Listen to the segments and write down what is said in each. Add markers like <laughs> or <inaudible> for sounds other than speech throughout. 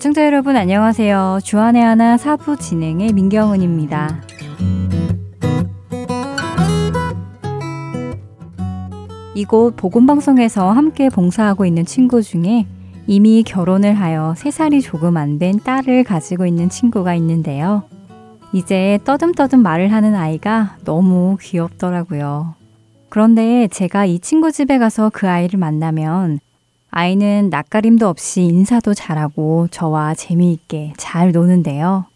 애청자 여러분 안녕하세요. 주안의 하나 사부 진행의 민경은입니다. 이곳 보건방송에서 함께 봉사하고 있는 친구 중에 이미 결혼을 하여 3살이 조금 안 된 딸을 가지고 있는 친구가 있는데요. 이제 떠듬떠듬 말을 하는 아이가 너무 귀엽더라고요. 그런데 제가 이 친구 집에 가서 그 아이를 만나면 아이는 낯가림도 없이 인사도 잘하고 저와 재미있게 잘 노는데요.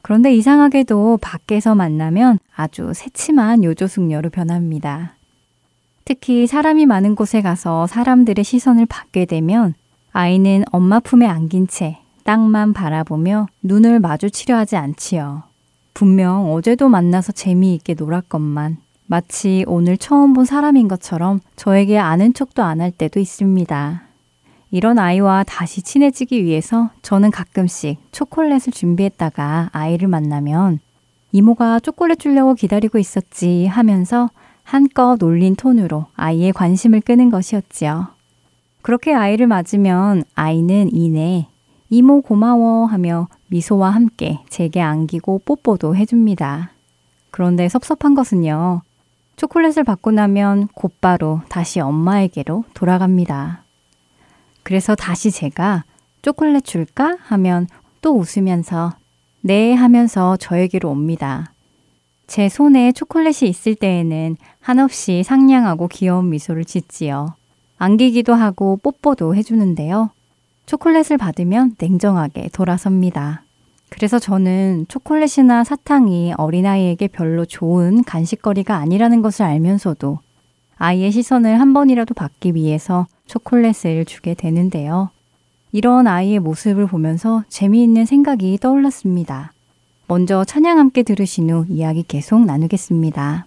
그런데 이상하게도 밖에서 만나면 아주 새침한 요조숙녀로 변합니다. 특히 사람이 많은 곳에 가서 사람들의 시선을 받게 되면 아이는 엄마 품에 안긴 채 땅만 바라보며 눈을 마주치려 하지 않지요. 분명 어제도 만나서 재미있게 놀았건만 마치 오늘 처음 본 사람인 것처럼 저에게 아는 척도 안 할 때도 있습니다. 이런 아이와 다시 친해지기 위해서 저는 가끔씩 초콜릿을 준비했다가 아이를 만나면 이모가 초콜릿 주려고 기다리고 있었지 하면서 한껏 놀린 톤으로 아이의 관심을 끄는 것이었지요. 그렇게 아이를 맞으면 아이는 이내 이모 고마워 하며 미소와 함께 제게 안기고 뽀뽀도 해줍니다. 그런데 섭섭한 것은요. 초콜릿을 받고 나면 곧바로 다시 엄마에게로 돌아갑니다. 그래서 다시 제가 초콜릿 줄까? 하면 또 웃으면서 네 하면서 저에게로 옵니다. 제 손에 초콜릿이 있을 때에는 한없이 상냥하고 귀여운 미소를 짓지요. 안기기도 하고 뽀뽀도 해주는데요. 초콜릿을 받으면 냉정하게 돌아섭니다. 그래서 저는 초콜릿이나 사탕이 어린아이에게 별로 좋은 간식거리가 아니라는 것을 알면서도 아이의 시선을 한 번이라도 받기 위해서 초콜릿을 주게 되는데요. 이런 아이의 모습을 보면서 재미있는 생각이 떠올랐습니다. 먼저 찬양 함께 들으신 후 이야기 계속 나누겠습니다.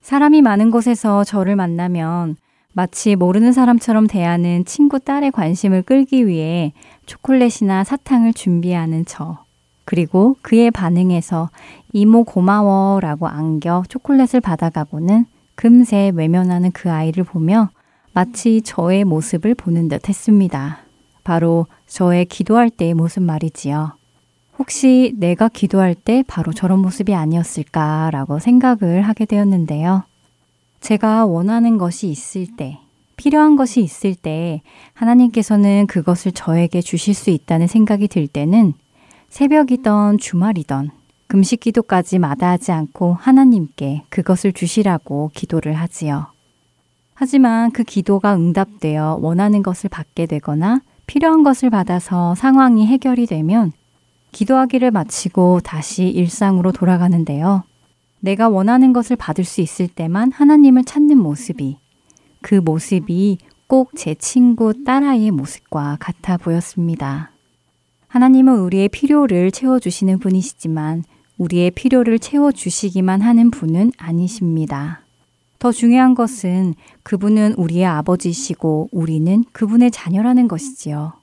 사람이 많은 곳에서 저를 만나면 마치 모르는 사람처럼 대하는 친구 딸의 관심을 끌기 위해 초콜릿이나 사탕을 준비하는 저. 그리고 그의 반응에서 이모 고마워 라고 안겨 초콜릿을 받아가고는 금세 외면하는 그 아이를 보며 마치 저의 모습을 보는 듯 했습니다. 바로 저의 기도할 때의 모습 말이지요. 혹시 내가 기도할 때 바로 저런 모습이 아니었을까라고 생각을 하게 되었는데요. 제가 원하는 것이 있을 때, 필요한 것이 있을 때, 하나님께서는 그것을 저에게 주실 수 있다는 생각이 들 때는 새벽이던 주말이던 금식 기도까지 마다하지 않고 하나님께 그것을 주시라고 기도를 하지요. 하지만 그 기도가 응답되어 원하는 것을 받게 되거나 필요한 것을 받아서 상황이 해결이 되면 기도하기를 마치고 다시 일상으로 돌아가는데요. 내가 원하는 것을 받을 수 있을 때만 하나님을 찾는 모습이 그 모습이 꼭 제 친구 딸아이의 모습과 같아 보였습니다. 하나님은 우리의 필요를 채워주시는 분이시지만 우리의 필요를 채워주시기만 하는 분은 아니십니다. 더 중요한 것은 그분은 우리의 아버지시고 우리는 그분의 자녀라는 것이지요.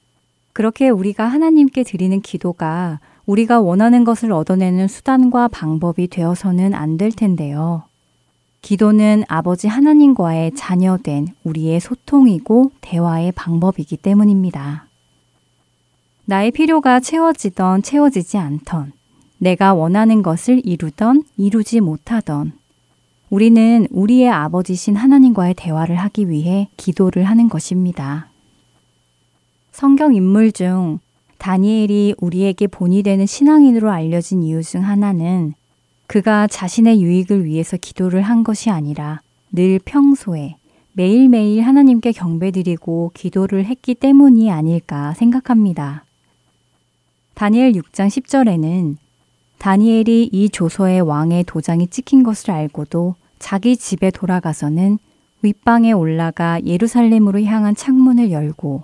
그렇게 우리가 하나님께 드리는 기도가 우리가 원하는 것을 얻어내는 수단과 방법이 되어서는 안 될 텐데요. 기도는 아버지 하나님과의 자녀된 우리의 소통이고 대화의 방법이기 때문입니다. 나의 필요가 채워지던 채워지지 않던, 내가 원하는 것을 이루던 이루지 못하던, 우리는 우리의 아버지신 하나님과의 대화를 하기 위해 기도를 하는 것입니다. 성경 인물 중 다니엘이 우리에게 본이 되는 신앙인으로 알려진 이유 중 하나는 그가 자신의 유익을 위해서 기도를 한 것이 아니라 늘 평소에 매일매일 하나님께 경배드리고 기도를 했기 때문이 아닐까 생각합니다. 다니엘 6장 10절에는 다니엘이 이 조서의 왕의 도장이 찍힌 것을 알고도 자기 집에 돌아가서는 윗방에 올라가 예루살렘으로 향한 창문을 열고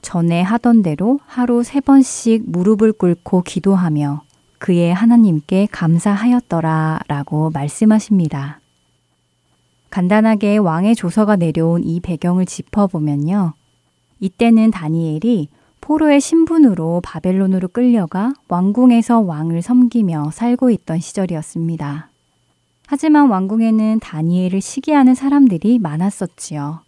전에 하던 대로 하루 세 번씩 무릎을 꿇고 기도하며 그의 하나님께 감사하였더라 라고 말씀하십니다. 간단하게 왕의 조서가 내려온 이 배경을 짚어보면요. 이때는 다니엘이 포로의 신분으로 바벨론으로 끌려가 왕궁에서 왕을 섬기며 살고 있던 시절이었습니다. 하지만 왕궁에는 다니엘을 시기하는 사람들이 많았었지요.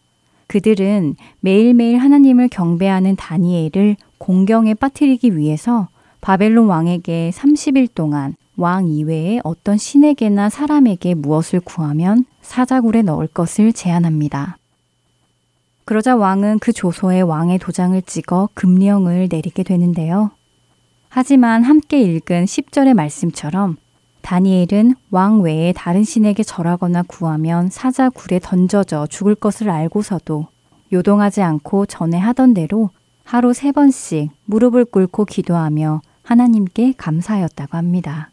그들은 매일매일 하나님을 경배하는 다니엘을 공경에 빠뜨리기 위해서 바벨론 왕에게 30일 동안 왕 이외에 어떤 신에게나 사람에게 무엇을 구하면 사자굴에 넣을 것을 제안합니다. 그러자 왕은 그 조서에 왕의 도장을 찍어 금령을 내리게 되는데요. 하지만 함께 읽은 10절의 말씀처럼 다니엘은 왕 외에 다른 신에게 절하거나 구하면 사자 굴에 던져져 죽을 것을 알고서도 요동하지 않고 전에 하던 대로 하루 세 번씩 무릎을 꿇고 기도하며 하나님께 감사하였다고 합니다.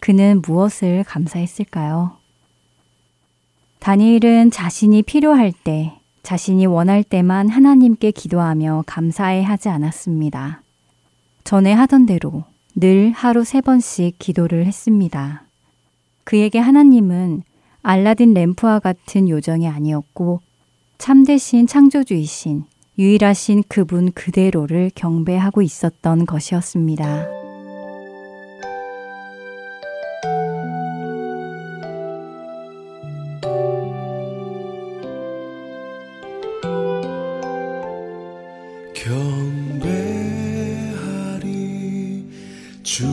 그는 무엇을 감사했을까요? 다니엘은 자신이 필요할 때 자신이 원할 때만 하나님께 기도하며 감사해 하지 않았습니다. 전에 하던 대로 늘 하루 세 번씩 기도를 했습니다. 그에게 하나님은 알라딘 램프와 같은 요정이 아니었고 참되신 창조주이신 유일하신 그분 그대로를 경배하고 있었던 것이었습니다. 경배하리. 주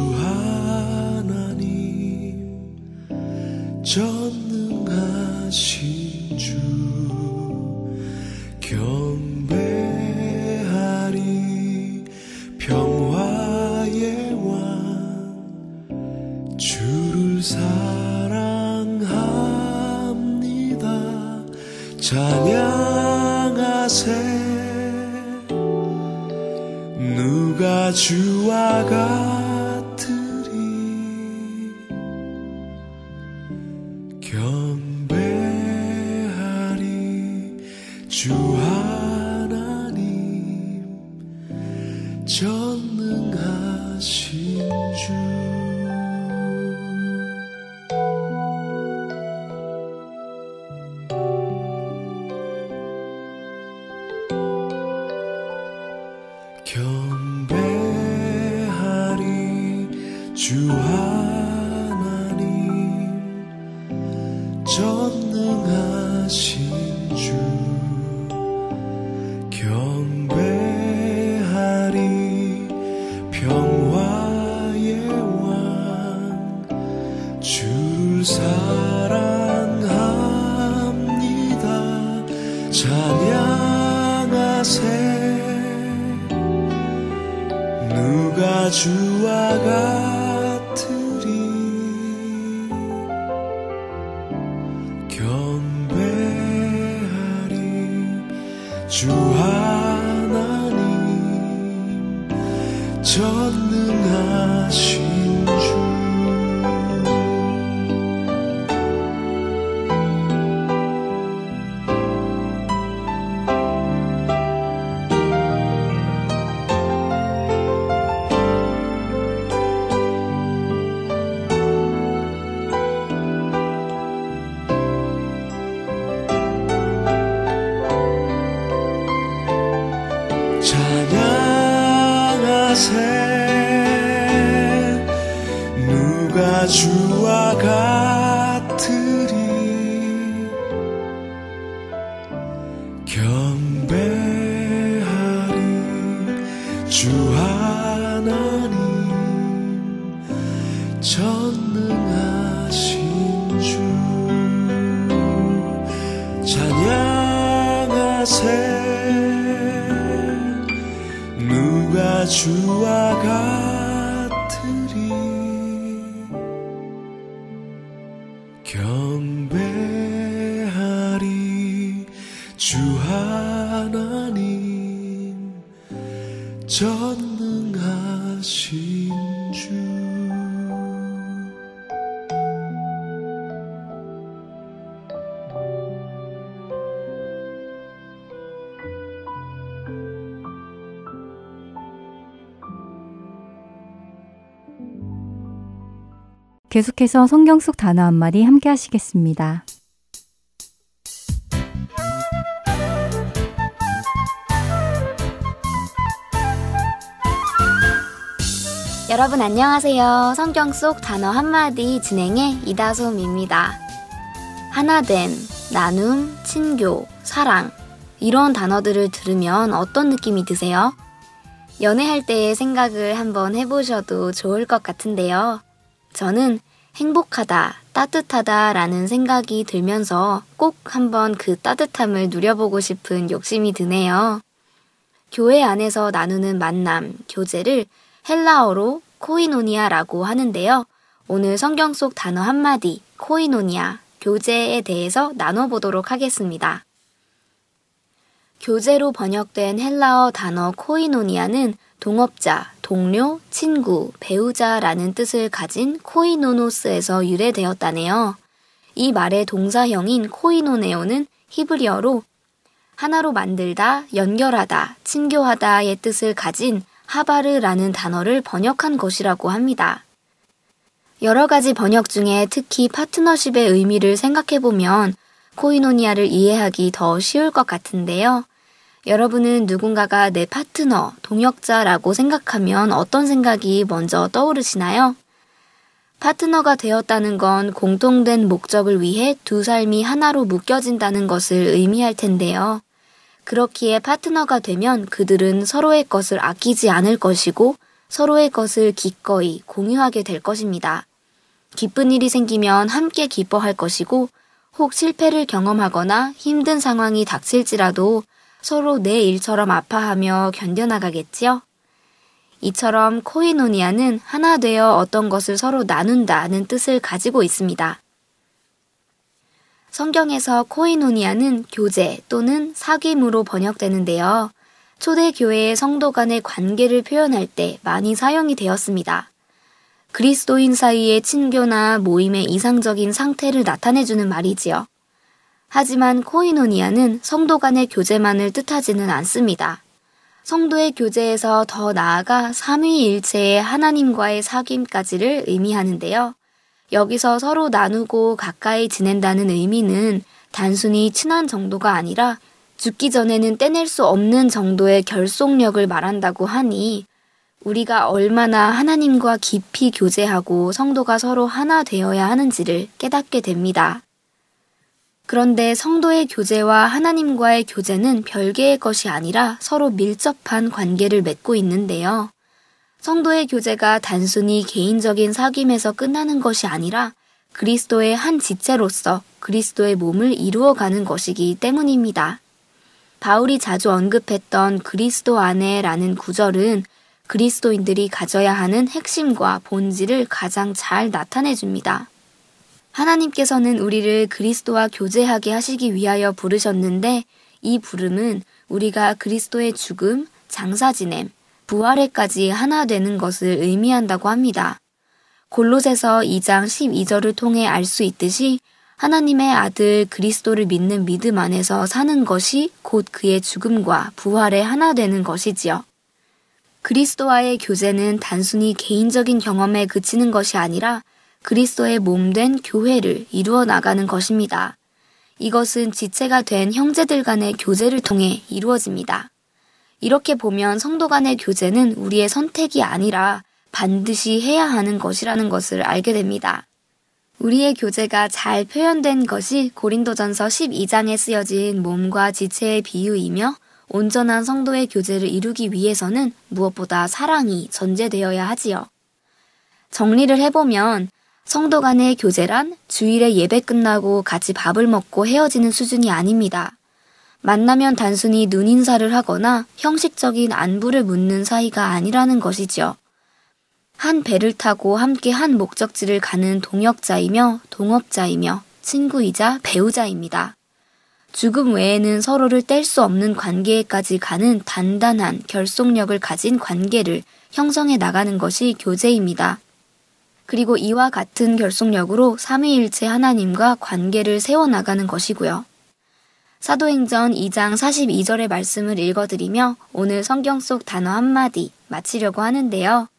계속해서 성경 속 단어 한 마디 함께 하시겠습니다. 여러분 안녕하세요. 성경 속 단어 한마디 진행의 이다솜입니다. 하나된, 나눔, 친교, 사랑 이런 단어들을 들으면 어떤 느낌이 드세요? 연애할 때의 생각을 한번 해보셔도 좋을 것 같은데요. 저는 행복하다, 따뜻하다 라는 생각이 들면서 꼭 한번 그 따뜻함을 누려보고 싶은 욕심이 드네요. 교회 안에서 나누는 만남, 교제를 헬라어로 코이노니아라고 하는데요. 오늘 성경 속 단어 한마디, 코이노니아, 교제에 대해서 나눠보도록 하겠습니다. 교제로 번역된 헬라어 단어 코이노니아는 동업자, 동료, 친구, 배우자라는 뜻을 가진 코이노노스에서 유래되었다네요. 이 말의 동사형인 코이노네오는 히브리어로 하나로 만들다, 연결하다, 친교하다의 뜻을 가진 하바르라는 단어를 번역한 것이라고 합니다. 여러 가지 번역 중에 특히 파트너십의 의미를 생각해 보면 코이노니아를 이해하기 더 쉬울 것 같은데요. 여러분은 누군가가 내 파트너, 동역자라고 생각하면 어떤 생각이 먼저 떠오르시나요? 파트너가 되었다는 건 공통된 목적을 위해 두 삶이 하나로 묶여진다는 것을 의미할 텐데요. 그렇기에 파트너가 되면 그들은 서로의 것을 아끼지 않을 것이고 서로의 것을 기꺼이 공유하게 될 것입니다. 기쁜 일이 생기면 함께 기뻐할 것이고 혹 실패를 경험하거나 힘든 상황이 닥칠지라도 서로 내 일처럼 아파하며 견뎌나가겠지요? 이처럼 코이노니아는 하나 되어 어떤 것을 서로 나눈다는 뜻을 가지고 있습니다. 성경에서 코이노니아는 교제 또는 사귐으로 번역되는데요. 초대교회의 성도 간의 관계를 표현할 때 많이 사용이 되었습니다. 그리스도인 사이의 친교나 모임의 이상적인 상태를 나타내주는 말이지요. 하지만 코이노니아는 성도 간의 교제만을 뜻하지는 않습니다. 성도의 교제에서 더 나아가 삼위일체의 하나님과의 사귐까지를 의미하는데요. 여기서 서로 나누고 가까이 지낸다는 의미는 단순히 친한 정도가 아니라 죽기 전에는 떼낼 수 없는 정도의 결속력을 말한다고 하니 우리가 얼마나 하나님과 깊이 교제하고 성도가 서로 하나 되어야 하는지를 깨닫게 됩니다. 그런데 성도의 교제와 하나님과의 교제는 별개의 것이 아니라 서로 밀접한 관계를 맺고 있는데요. 성도의 교제가 단순히 개인적인 사귐에서 끝나는 것이 아니라 그리스도의 한 지체로서 그리스도의 몸을 이루어가는 것이기 때문입니다. 바울이 자주 언급했던 그리스도 안에라는 구절은 그리스도인들이 가져야 하는 핵심과 본질을 가장 잘 나타내 줍니다. 하나님께서는 우리를 그리스도와 교제하게 하시기 위하여 부르셨는데 이 부름은 우리가 그리스도의 죽음, 장사 지냄, 부활에까지 하나 되는 것을 의미한다고 합니다. 골로새서 2장 12절을 통해 알 수 있듯이 하나님의 아들 그리스도를 믿는 믿음 안에서 사는 것이 곧 그의 죽음과 부활에 하나 되는 것이지요. 그리스도와의 교제는 단순히 개인적인 경험에 그치는 것이 아니라 그리스도의 몸된 교회를 이루어 나가는 것입니다. 이것은 지체가 된 형제들 간의 교제를 통해 이루어집니다. 이렇게 보면 성도 간의 교제는 우리의 선택이 아니라 반드시 해야 하는 것이라는 것을 알게 됩니다. 우리의 교제가 잘 표현된 것이 고린도전서 12장에 쓰여진 몸과 지체의 비유이며 온전한 성도의 교제를 이루기 위해서는 무엇보다 사랑이 전제되어야 하지요. 정리를 해보면 성도 간의 교제란 주일에 예배 끝나고 같이 밥을 먹고 헤어지는 수준이 아닙니다. 만나면 단순히 눈인사를 하거나 형식적인 안부를 묻는 사이가 아니라는 것이지요. 한 배를 타고 함께 한 목적지를 가는 동역자이며 동업자이며 친구이자 배우자입니다. 죽음 외에는 서로를 뗄 수 없는 관계에까지 가는 단단한 결속력을 가진 관계를 형성해 나가는 것이 교제입니다. 그리고 이와 같은 결속력으로 삼위일체 하나님과 관계를 세워나가는 것이고요. 사도행전 2장 42절의 말씀을 읽어드리며 오늘 성경 속 단어 한마디 마치려고 하는데요.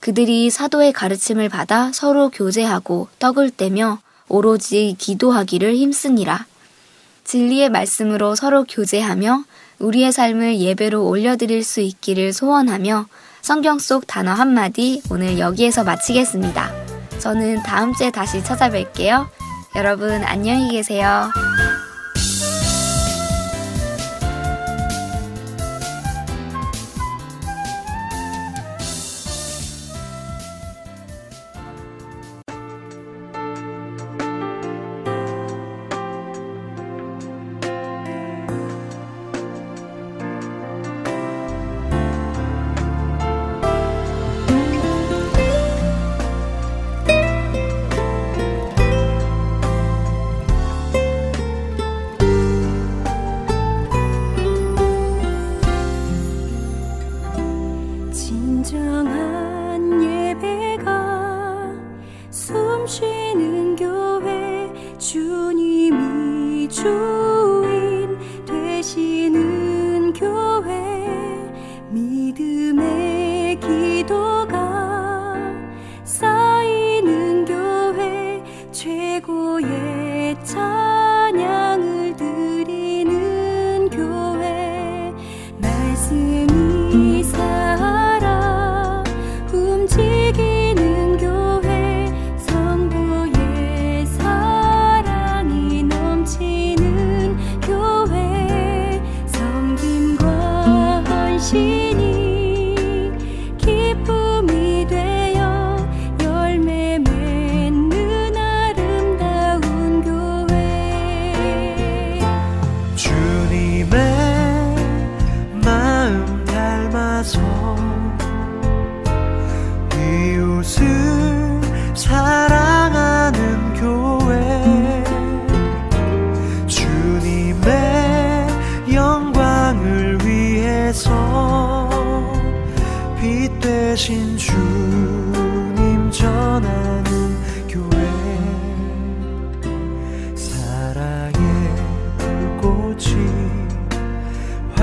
그들이 사도의 가르침을 받아 서로 교제하고 떡을 떼며 오로지 기도하기를 힘쓰니라. 진리의 말씀으로 서로 교제하며 우리의 삶을 예배로 올려드릴 수 있기를 소원하며 성경 속 단어 한마디 오늘 여기에서 마치겠습니다. 저는 다음 주에 다시 찾아뵐게요. 여러분 안녕히 계세요.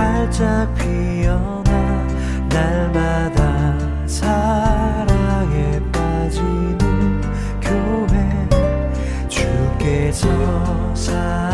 활짝 피어나 날마다 사랑에 빠지는 교회 주께서 사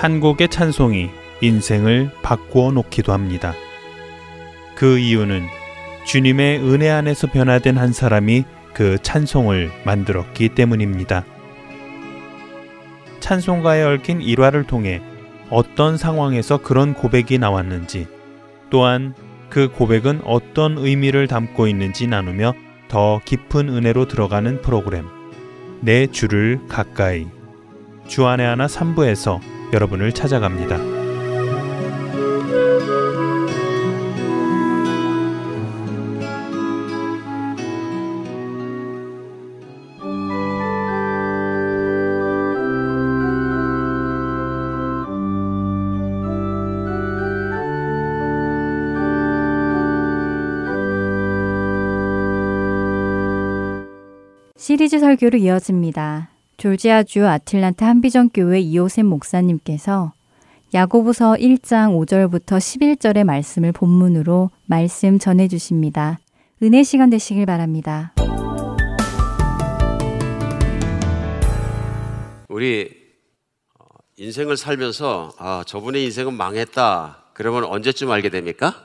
한 곡의 찬송이 인생을 바꾸어 놓기도 합니다. 그 이유는 주님의 은혜 안에서 변화된 한 사람이 그 찬송을 만들었기 때문입니다. 찬송가에 얽힌 일화를 통해 어떤 상황에서 그런 고백이 나왔는지 또한 그 고백은 어떤 의미를 담고 있는지 나누며 더 깊은 은혜로 들어가는 프로그램 내 주를 가까이 주안의 하나 3부에서 여러분을 찾아갑니다. 시리즈 설교로 이어집니다. 졸지아주 아틀란타 한비전 교회 이호셉 목사님께서 야고보서 1장 5절부터 11절의 말씀을 본문으로 말씀 전해 주십니다. 은혜 시간 되시길 바랍니다. 우리 어, 인생을 살면서 아, 저분의 인생은 망했다. 그러면 언제쯤 알게 됩니까?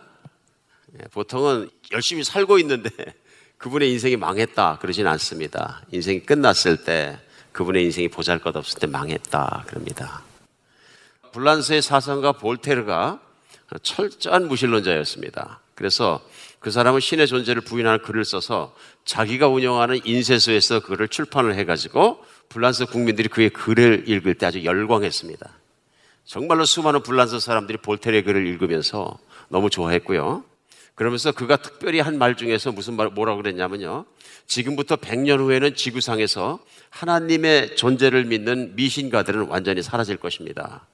예, 보통은 열심히 살고 있는데 <laughs> 그분의 인생이 망했다. 그러진 않습니다. 인생이 끝났을 때 그분의 인생이 보잘 것 없을 때 망했다. 그럽니다. 불란스의 사상가 볼테르가 철저한 무신론자였습니다. 그래서 그 사람은 신의 존재를 부인하는 글을 써서 자기가 운영하는 인쇄소에서 그를 출판을 해가지고 불란스 국민들이 그의 글을 읽을 때 아주 열광했습니다. 정말로 수많은 불란스 사람들이 볼테르의 글을 읽으면서 너무 좋아했고요. 그러면서 그가 특별히 한 말 중에서 무슨 말, 뭐라고 그랬냐면요. 지금부터 100년 후에는 지구상에서 하나님의 존재를 믿는 미신가들은 완전히 사라질 것입니다.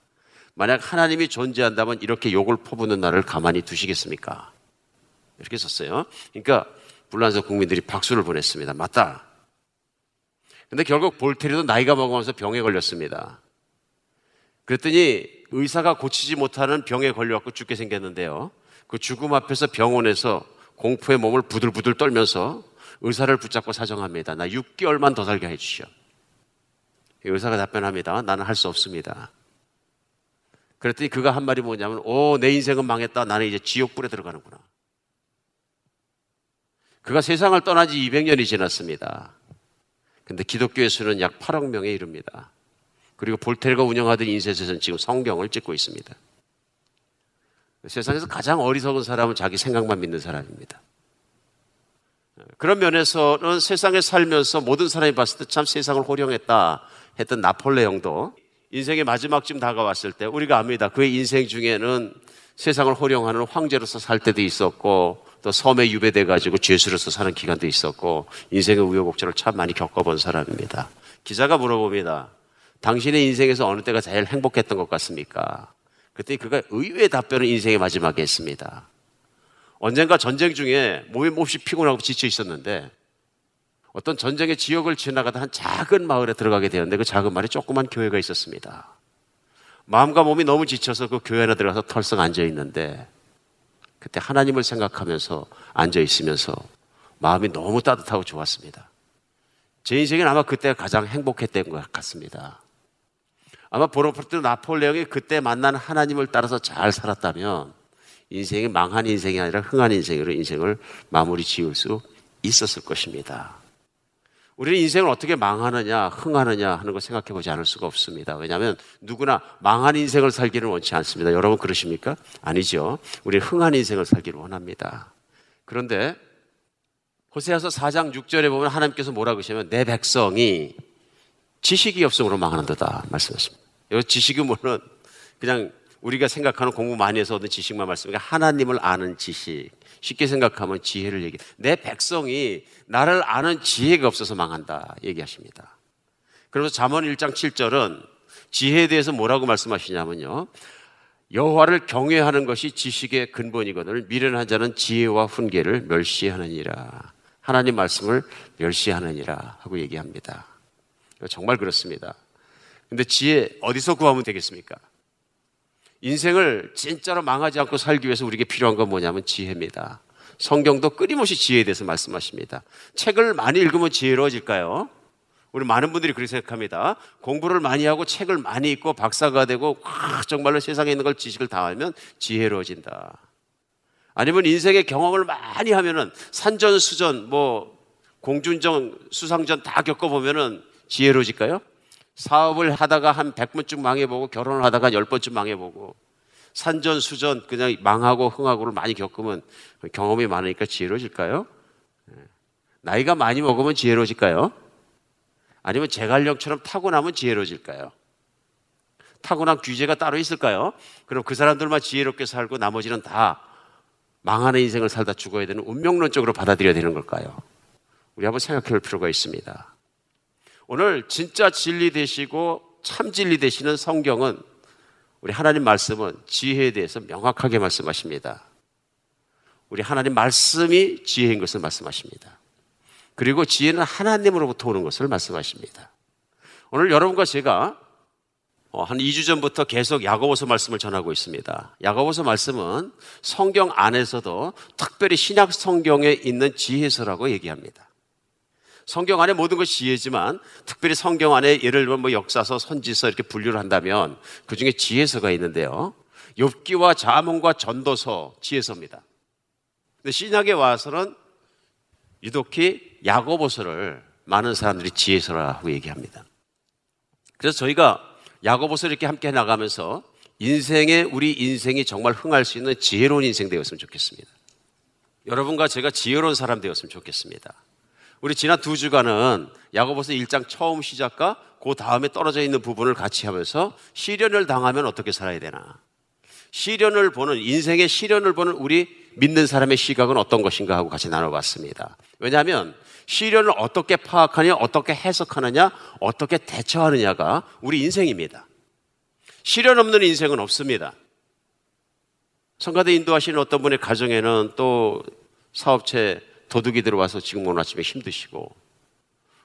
만약 하나님이 존재한다면 이렇게 욕을 퍼붓는 나를 가만히 두시겠습니까? 이렇게 썼어요. 그러니까 불란서 국민들이 박수를 보냈습니다. 맞다. 근데 결국 볼테리도 나이가 먹으면서 병에 걸렸습니다. 그랬더니 의사가 고치지 못하는 병에 걸려갖고 죽게 생겼는데요. 그 죽음 앞에서 병원에서 공포의 몸을 부들부들 떨면서 의사를 붙잡고 사정합니다. 나 6개월만 더 살게 해주시오. 의사가 답변합니다. 나는 할 수 없습니다. 그랬더니 그가 한 말이 뭐냐면, 오, 내 인생은 망했다. 나는 이제 지옥불에 들어가는구나. 그가 세상을 떠난 지 200년이 지났습니다. 근데 기독교의 수는 약 8억 명에 이릅니다. 그리고 볼테르가 운영하던 인쇄소에서는 지금 성경을 찍고 있습니다. 세상에서 가장 어리석은 사람은 자기 생각만 믿는 사람입니다. 그런 면에서는 세상에 살면서 모든 사람이 봤을 때 참 세상을 호령했다 했던 나폴레옹도 인생의 마지막쯤 다가왔을 때 우리가 압니다. 그의 인생 중에는 세상을 호령하는 황제로서 살 때도 있었고 또 섬에 유배돼 가지고 죄수로서 사는 기간도 있었고 인생의 우여곡절을 참 많이 겪어본 사람입니다. 기자가 물어봅니다. 당신의 인생에서 어느 때가 제일 행복했던 것 같습니까? 그때 그가 의외의 답변을 인생의 마지막에 했습니다. 언젠가 전쟁 중에 몸이 몹시 피곤하고 지쳐 있었는데 어떤 전쟁의 지역을 지나가다 한 작은 마을에 들어가게 되었는데 그 작은 마을에 조그만 교회가 있었습니다. 마음과 몸이 너무 지쳐서 그 교회 안에 들어가서 털썩 앉아 있는데 그때 하나님을 생각하면서 앉아 있으면서 마음이 너무 따뜻하고 좋았습니다. 제 인생은 아마 그때가 가장 행복했던 것 같습니다. 아마 보로포트 나폴레옹이 그때 만난 하나님을 따라서 잘 살았다면 인생이 망한 인생이 아니라 흥한 인생으로 인생을 마무리 지을 수 있었을 것입니다. 우리는 인생을 어떻게 망하느냐, 흥하느냐 하는 걸 생각해 보지 않을 수가 없습니다. 왜냐하면 누구나 망한 인생을 살기를 원치 않습니다. 여러분 그러십니까? 아니죠. 우리는 흥한 인생을 살기를 원합니다. 그런데 호세아서 4장 6절에 보면 하나님께서 뭐라고 하시면 내 백성이 지식이 없음으로 망하는도다 말씀하십니다. 여기 지식은 물론 그냥 우리가 생각하는 공부 많이 해서 얻은 지식만 말씀하니까 하나님을 아는 지식. 쉽게 생각하면 지혜를 얘기. 내 백성이 나를 아는 지혜가 없어서 망한다 얘기하십니다. 그래서 잠언 1장 7절은 지혜에 대해서 뭐라고 말씀하시냐면요. 여호와를 경외하는 것이 지식의 근본이거늘 미련한 자는 지혜와 훈계를 멸시하느니라. 하나님 말씀을 멸시하느니라 하고 얘기합니다. 정말 그렇습니다. 근데 지혜 어디서 구하면 되겠습니까? 인생을 진짜로 망하지 않고 살기 위해서 우리에게 필요한 건 뭐냐면 지혜입니다. 성경도 끊임없이 지혜에 대해서 말씀하십니다. 책을 많이 읽으면 지혜로워질까요? 우리 많은 분들이 그렇게 생각합니다. 공부를 많이 하고 책을 많이 읽고 박사가 되고 정말로 세상에 있는 걸 지식을 다 알면 지혜로워진다. 아니면 인생의 경험을 많이 하면은 산전수전 뭐 공준정 수상전 다 겪어보면은 지혜로워질까요? 사업을 하다가 한 100번쯤 망해보고 결혼을 하다가 10번쯤 망해보고 산전수전 그냥 망하고 흥하고를 많이 겪으면 경험이 많으니까 지혜로워질까요? 예. 나이가 많이 먹으면 지혜로워질까요? 아니면 제갈령처럼 타고나면 지혜로워질까요? 타고난 규제가 따로 있을까요? 그럼 그 사람들만 지혜롭게 살고 나머지는 다 망하는 인생을 살다 죽어야 되는 운명론적으로 받아들여야 되는 걸까요? 우리 한번 생각해 볼 필요가 있습니다. 오늘 진짜 진리 되시고 참 진리 되시는 성경은 우리 하나님 말씀은 지혜에 대해서 명확하게 말씀하십니다. 우리 하나님 말씀이 지혜인 것을 말씀하십니다. 그리고 지혜는 하나님으로부터 오는 것을 말씀하십니다. 오늘 여러분과 제가 어, 한 2주 전부터 계속 야고보서 말씀을 전하고 있습니다. 야고보서 말씀은 성경 안에서도 특별히 신약 성경에 있는 지혜서라고 얘기합니다. 성경 안에 모든 것이 지혜지만 특별히 성경 안에 예를 들면 뭐 역사서, 선지서 이렇게 분류를 한다면 그 중에 지혜서가 있는데요. 욥기와 자문과 전도서 지혜서입니다. 근데 신약에 와서는 유독히 야고보서를 많은 사람들이 지혜서라고 얘기합니다. 그래서 저희가 야고보서 이렇게 함께 나가면서 인생에 우리 인생이 정말 흥할 수 있는 지혜로운 인생 되었으면 좋겠습니다. 여러분과 제가 지혜로운 사람 되었으면 좋겠습니다. 우리 지난 두 주간은 야고보서 1장 처음 시작과 그 다음에 떨어져 있는 부분을 같이 하면서 시련을 당하면 어떻게 살아야 되나. 시련을 보는 인생의 시련을 보는 우리 믿는 사람의 시각은 어떤 것인가 하고 같이 나눠봤습니다. 왜냐하면 시련을 어떻게 파악하냐, 어떻게 해석하느냐, 어떻게 대처하느냐가 우리 인생입니다. 시련 없는 인생은 없습니다. 성가대 인도하시는 어떤 분의 가정에는 또 사업체 도둑이 들어와서 지금 오늘 아침에 힘드시고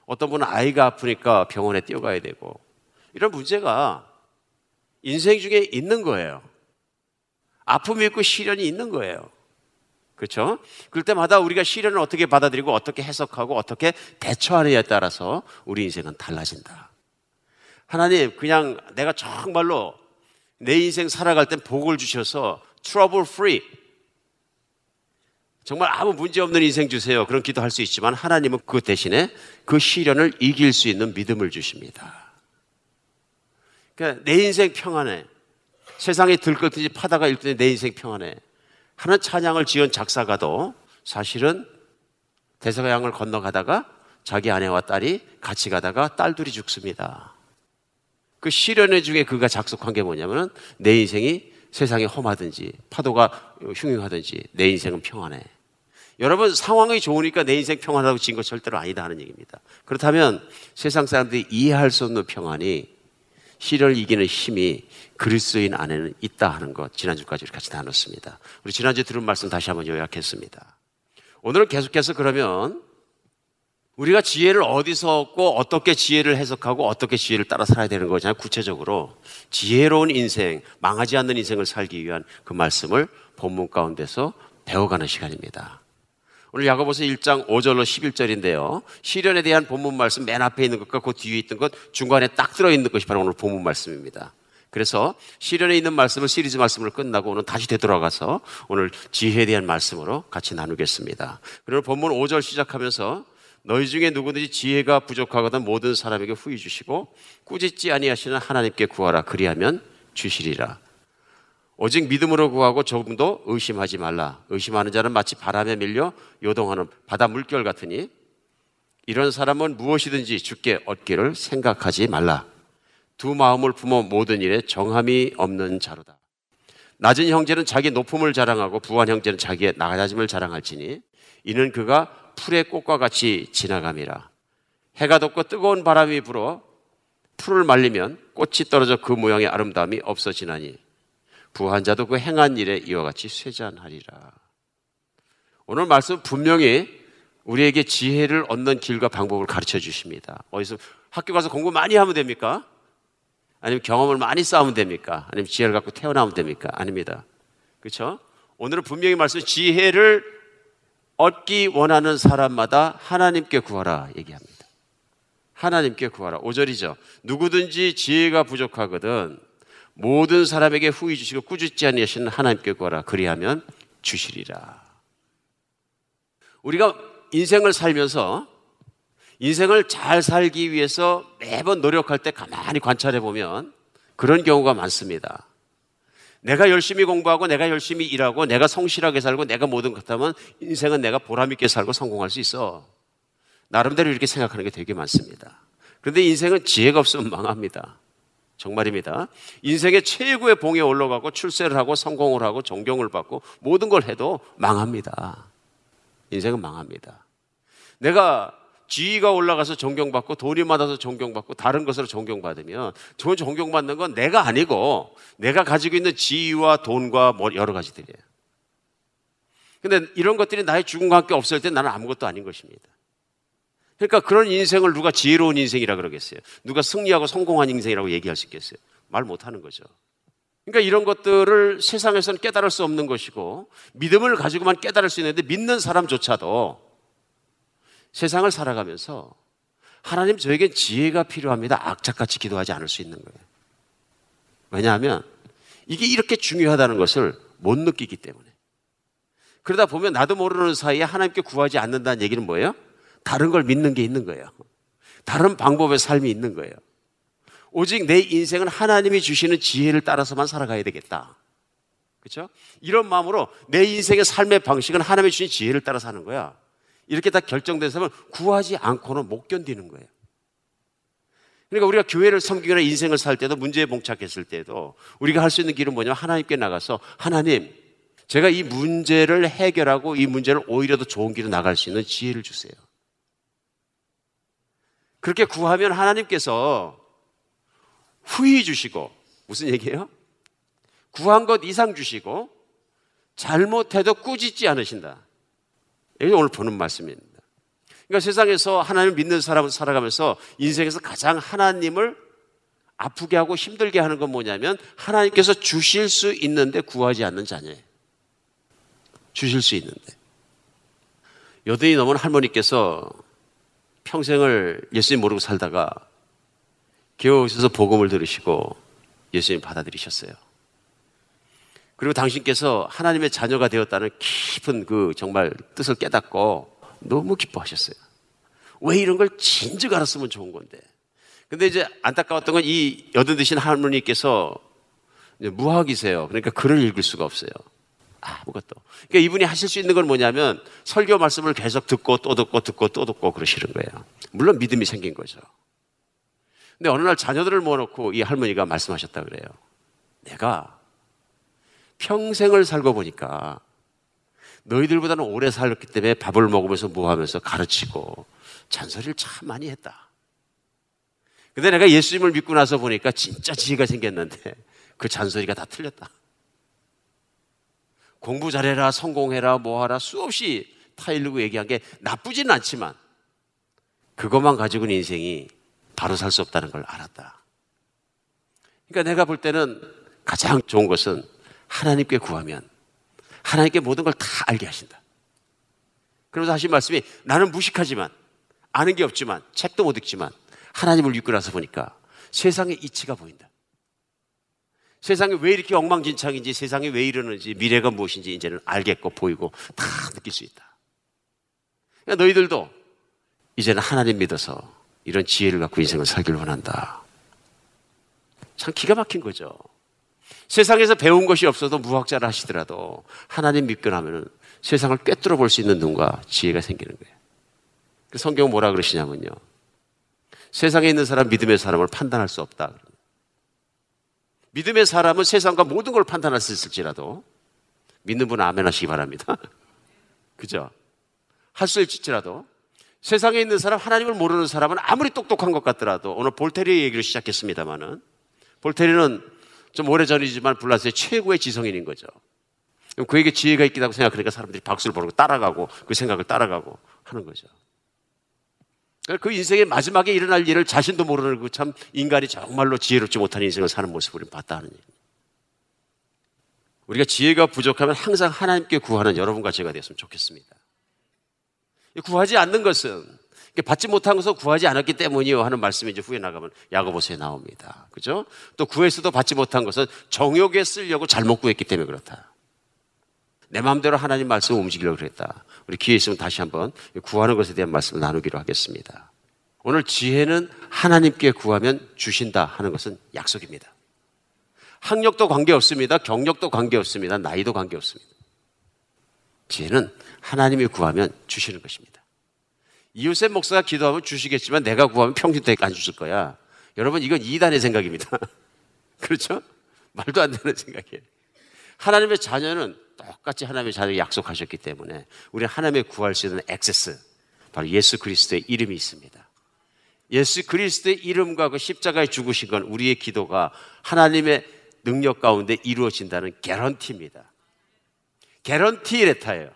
어떤 분은 아이가 아프니까 병원에 뛰어가야 되고 이런 문제가 인생 중에 있는 거예요. 아픔이 있고 시련이 있는 거예요. 그렇죠? 그럴 때마다 우리가 시련을 어떻게 받아들이고 어떻게 해석하고 어떻게 대처하느냐에 따라서 우리 인생은 달라진다. 하나님 그냥 내가 정말로 내 인생 살아갈 땐 복을 주셔서 trouble free 정말 아무 문제 없는 인생 주세요. 그런 기도할 수 있지만 하나님은 그 대신에 그 시련을 이길 수 있는 믿음을 주십니다. 그러니까 내 인생 평안해. 세상에 들끓든지 파다가 일든지 내 인생 평안해. 하는 찬양을 지은 작사가도 사실은 대서양을 건너가다가 자기 아내와 딸이 같이 가다가 딸 둘이 죽습니다. 그 시련의 중에 그가 작속한 게 뭐냐면은 내 인생이 세상에 험하든지 파도가 흉흉하든지 내 인생은 평안해. 여러분 상황이 좋으니까 내 인생 평안하다고 진 거 절대로 아니다 하는 얘기입니다. 그렇다면 세상 사람들이 이해할 수 없는 평안이 시련을 이기는 힘이 그리스도인 안에는 있다 하는 것 지난주까지 같이 나눴습니다. 우리 지난주에 들은 말씀 다시 한번 요약했습니다. 오늘은 계속해서 그러면 우리가 지혜를 어디서 얻고 어떻게 지혜를 해석하고 어떻게 지혜를 따라 살아야 되는 거잖아요. 구체적으로 지혜로운 인생, 망하지 않는 인생을 살기 위한 그 말씀을 본문 가운데서 배워가는 시간입니다. 오늘 야고보서 1장 5절로 11절인데요. 시련에 대한 본문 말씀 맨 앞에 있는 것과 그 뒤에 있던 것 중간에 딱 들어 있는 것이 바로 오늘 본문 말씀입니다. 그래서 시련에 있는 말씀을 시리즈 말씀을 끝나고 오늘 다시 되돌아가서 오늘 지혜에 대한 말씀으로 같이 나누겠습니다. 그리고 본문 5절 시작하면서 너희 중에 누구든지 지혜가 부족하거든 모든 사람에게 후히 주시고 꾸짖지 아니하시는 하나님께 구하라 그리하면 주시리라. 오직 믿음으로 구하고 조금도 의심하지 말라. 의심하는 자는 마치 바람에 밀려 요동하는 바다 물결 같으니 이런 사람은 무엇이든지 죽게 얻기를 생각하지 말라. 두 마음을 품어 모든 일에 정함이 없는 자로다. 낮은 형제는 자기 높음을 자랑하고 부한 형제는 자기의 낮아짐을 자랑할지니 이는 그가 풀의 꽃과 같이 지나감이라. 해가 돋고 뜨거운 바람이 불어 풀을 말리면 꽃이 떨어져 그 모양의 아름다움이 없어지나니 부한 자도 그 행한 일에 이와 같이 쇠잔하리라. 오늘 말씀 분명히 우리에게 지혜를 얻는 길과 방법을 가르쳐 주십니다. 어디서 학교 가서 공부 많이 하면 됩니까? 아니면 경험을 많이 쌓으면 됩니까? 아니면 지혜를 갖고 태어나면 됩니까? 아닙니다. 그렇죠? 오늘은 분명히 말씀 지혜를 얻기 원하는 사람마다 하나님께 구하라 얘기합니다. 하나님께 구하라. 5절이죠. 누구든지 지혜가 부족하거든 모든 사람에게 후히 주시고 꾸짖지 아니하시는 하나님께 구하라. 그리하면 주시리라. 우리가 인생을 살면서 인생을 잘 살기 위해서 매번 노력할 때 가만히 관찰해 보면 그런 경우가 많습니다. 내가 열심히 공부하고 내가 열심히 일하고 내가 성실하게 살고 내가 모든 것 하면 인생은 내가 보람 있게 살고 성공할 수 있어. 나름대로 이렇게 생각하는 게 되게 많습니다. 그런데 인생은 지혜가 없으면 망합니다. 정말입니다. 인생의 최고의 봉에 올라가고 출세를 하고 성공을 하고 존경을 받고 모든 걸 해도 망합니다. 인생은 망합니다. 내가 지위가 올라가서 존경받고 돈이 많아서 존경받고 다른 것으로 존경받으면 저 존경받는 건 내가 아니고 내가 가지고 있는 지위와 돈과 뭐 여러 가지들이에요. 근데 이런 것들이 나의 죽음과 함께 없을 때 나는 아무것도 아닌 것입니다. 그러니까 그런 인생을 누가 지혜로운 인생이라 그러겠어요? 누가 승리하고 성공한 인생이라고 얘기할 수 있겠어요? 말 못하는 거죠. 그러니까 이런 것들을 세상에서는 깨달을 수 없는 것이고 믿음을 가지고만 깨달을 수 있는데 믿는 사람조차도 세상을 살아가면서 하나님 저에겐 지혜가 필요합니다. 악착같이 기도하지 않을 수 있는 거예요. 왜냐하면 이게 이렇게 중요하다는 것을 못 느끼기 때문에. 그러다 보면 나도 모르는 사이에 하나님께 구하지 않는다는 얘기는 뭐예요? 다른 걸 믿는 게 있는 거예요. 다른 방법의 삶이 있는 거예요. 오직 내 인생은 하나님이 주시는 지혜를 따라서만 살아가야 되겠다. 그렇죠? 이런 마음으로 내 인생의 삶의 방식은 하나님이 주신 지혜를 따라 사는 거야. 이렇게 다 결정된 사람은 구하지 않고는 못 견디는 거예요. 그러니까 우리가 교회를 섬기거나 인생을 살 때도 문제에 봉착했을 때도 우리가 할 수 있는 길은 뭐냐면 하나님께 나가서 하나님 제가 이 문제를 해결하고 이 문제를 오히려 더 좋은 길로 나갈 수 있는 지혜를 주세요. 그렇게 구하면 하나님께서 후히 주시고 무슨 얘기예요? 구한 것 이상 주시고 잘못해도 꾸짖지 않으신다. 이게 오늘 보는 말씀입니다. 그러니까 세상에서 하나님 믿는 사람을 살아가면서 인생에서 가장 하나님을 아프게 하고 힘들게 하는 건 뭐냐면 하나님께서 주실 수 있는데 구하지 않는 자녀예요. 주실 수 있는데. 여든이 넘은 할머니께서 평생을 예수님 모르고 살다가 겨우 오셔서 복음을 들으시고 예수님 받아들이셨어요. 그리고 당신께서 하나님의 자녀가 되었다는 깊은 그 정말 뜻을 깨닫고 너무 기뻐하셨어요. 왜 이런 걸 진즉 알았으면 좋은 건데. 근데 이제 안타까웠던 건 이 여든 드신 할머니께서 무학이세요. 그러니까 글을 읽을 수가 없어요. 아무것도. 그러니까 이분이 하실 수 있는 건 뭐냐면 설교 말씀을 계속 듣고 또 듣고 듣고 또 듣고 그러시는 거예요. 물론 믿음이 생긴 거죠. 근데 어느 날 자녀들을 모아놓고 이 할머니가 말씀하셨다 그래요. 내가 평생을 살고 보니까 너희들보다는 오래 살았기 때문에 밥을 먹으면서 뭐 하면서 가르치고 잔소리를 참 많이 했다. 근데 내가 예수님을 믿고 나서 보니까 진짜 지혜가 생겼는데 그 잔소리가 다 틀렸다. 공부 잘해라, 성공해라, 뭐하라 수없이 타일르고 얘기한 게 나쁘지는 않지만 그것만 가지고는 인생이 바로 살 수 없다는 걸 알았다. 그러니까 내가 볼 때는 가장 좋은 것은 하나님께 구하면 하나님께 모든 걸 다 알게 하신다. 그러면서 하신 말씀이 나는 무식하지만 아는 게 없지만 책도 못 읽지만 하나님을 나서 보니까 세상의 이치가 보인다. 세상이 왜 이렇게 엉망진창인지 세상이 왜 이러는지 미래가 무엇인지 이제는 알겠고 보이고 다 느낄 수 있다. 그러니까 너희들도 이제는 하나님 믿어서 이런 지혜를 갖고 인생을 살기를 원한다. 참 기가 막힌 거죠. 세상에서 배운 것이 없어도 무학자를 하시더라도 하나님 믿고 나면 세상을 꿰뚫어 볼 수 있는 눈과 지혜가 생기는 거예요. 그 성경은 뭐라 그러시냐면요. 세상에 있는 사람 믿음의 사람을 판단할 수 없다. 믿음의 사람은 세상과 모든 걸 판단할 수 있을지라도 믿는 분은 아멘 하시기 바랍니다. <laughs> 그죠? 할 수 있을지라도 세상에 있는 사람, 하나님을 모르는 사람은 아무리 똑똑한 것 같더라도 오늘 볼테리 얘기를 시작했습니다만은 볼테리는 좀 오래전이지만 불란스의 최고의 지성인인 거죠. 그에게 지혜가 있다고 생각하니까 사람들이 박수를 보고 따라가고 그 생각을 따라가고 하는 거죠. 그 인생의 마지막에 일어날 일을 자신도 모르는 그 참 인간이 정말로 지혜롭지 못한 인생을 사는 모습을 봤다 하는 얘기입니다. 우리가 지혜가 부족하면 항상 하나님께 구하는 여러분과 제가 되었으면 좋겠습니다. 구하지 않는 것은 받지 못한 것은 구하지 않았기 때문이요 하는 말씀이 이제 후에 나가면 야고보서에 나옵니다. 그죠? 또 구해서도 받지 못한 것은 정욕에 쓰려고 잘못 구했기 때문에 그렇다. 내 마음대로 하나님 말씀을 움직이려고 그랬다. 우리 기회 있으면 다시 한번 구하는 것에 대한 말씀을 나누기로 하겠습니다. 오늘 지혜는 하나님께 구하면 주신다 하는 것은 약속입니다. 학력도 관계없습니다. 경력도 관계없습니다. 나이도 관계없습니다. 지혜는 하나님이 구하면 주시는 것입니다. 이웃의 목사가 기도하면 주시겠지만 내가 구하면 평생 동안 안 주실 거야. 여러분 이건 이단의 생각입니다. <laughs> 그렇죠? 말도 안 되는 생각이에요. 하나님의 자녀는 똑같이 하나님의 자녀를 약속하셨기 때문에 우리 하나님의 구할 수 있는 액세스 바로 예수 그리스도의 이름이 있습니다. 예수 그리스도의 이름과 그 십자가에 죽으신 건 우리의 기도가 하나님의 능력 가운데 이루어진다는 개런티입니다. 개런티 레타예요.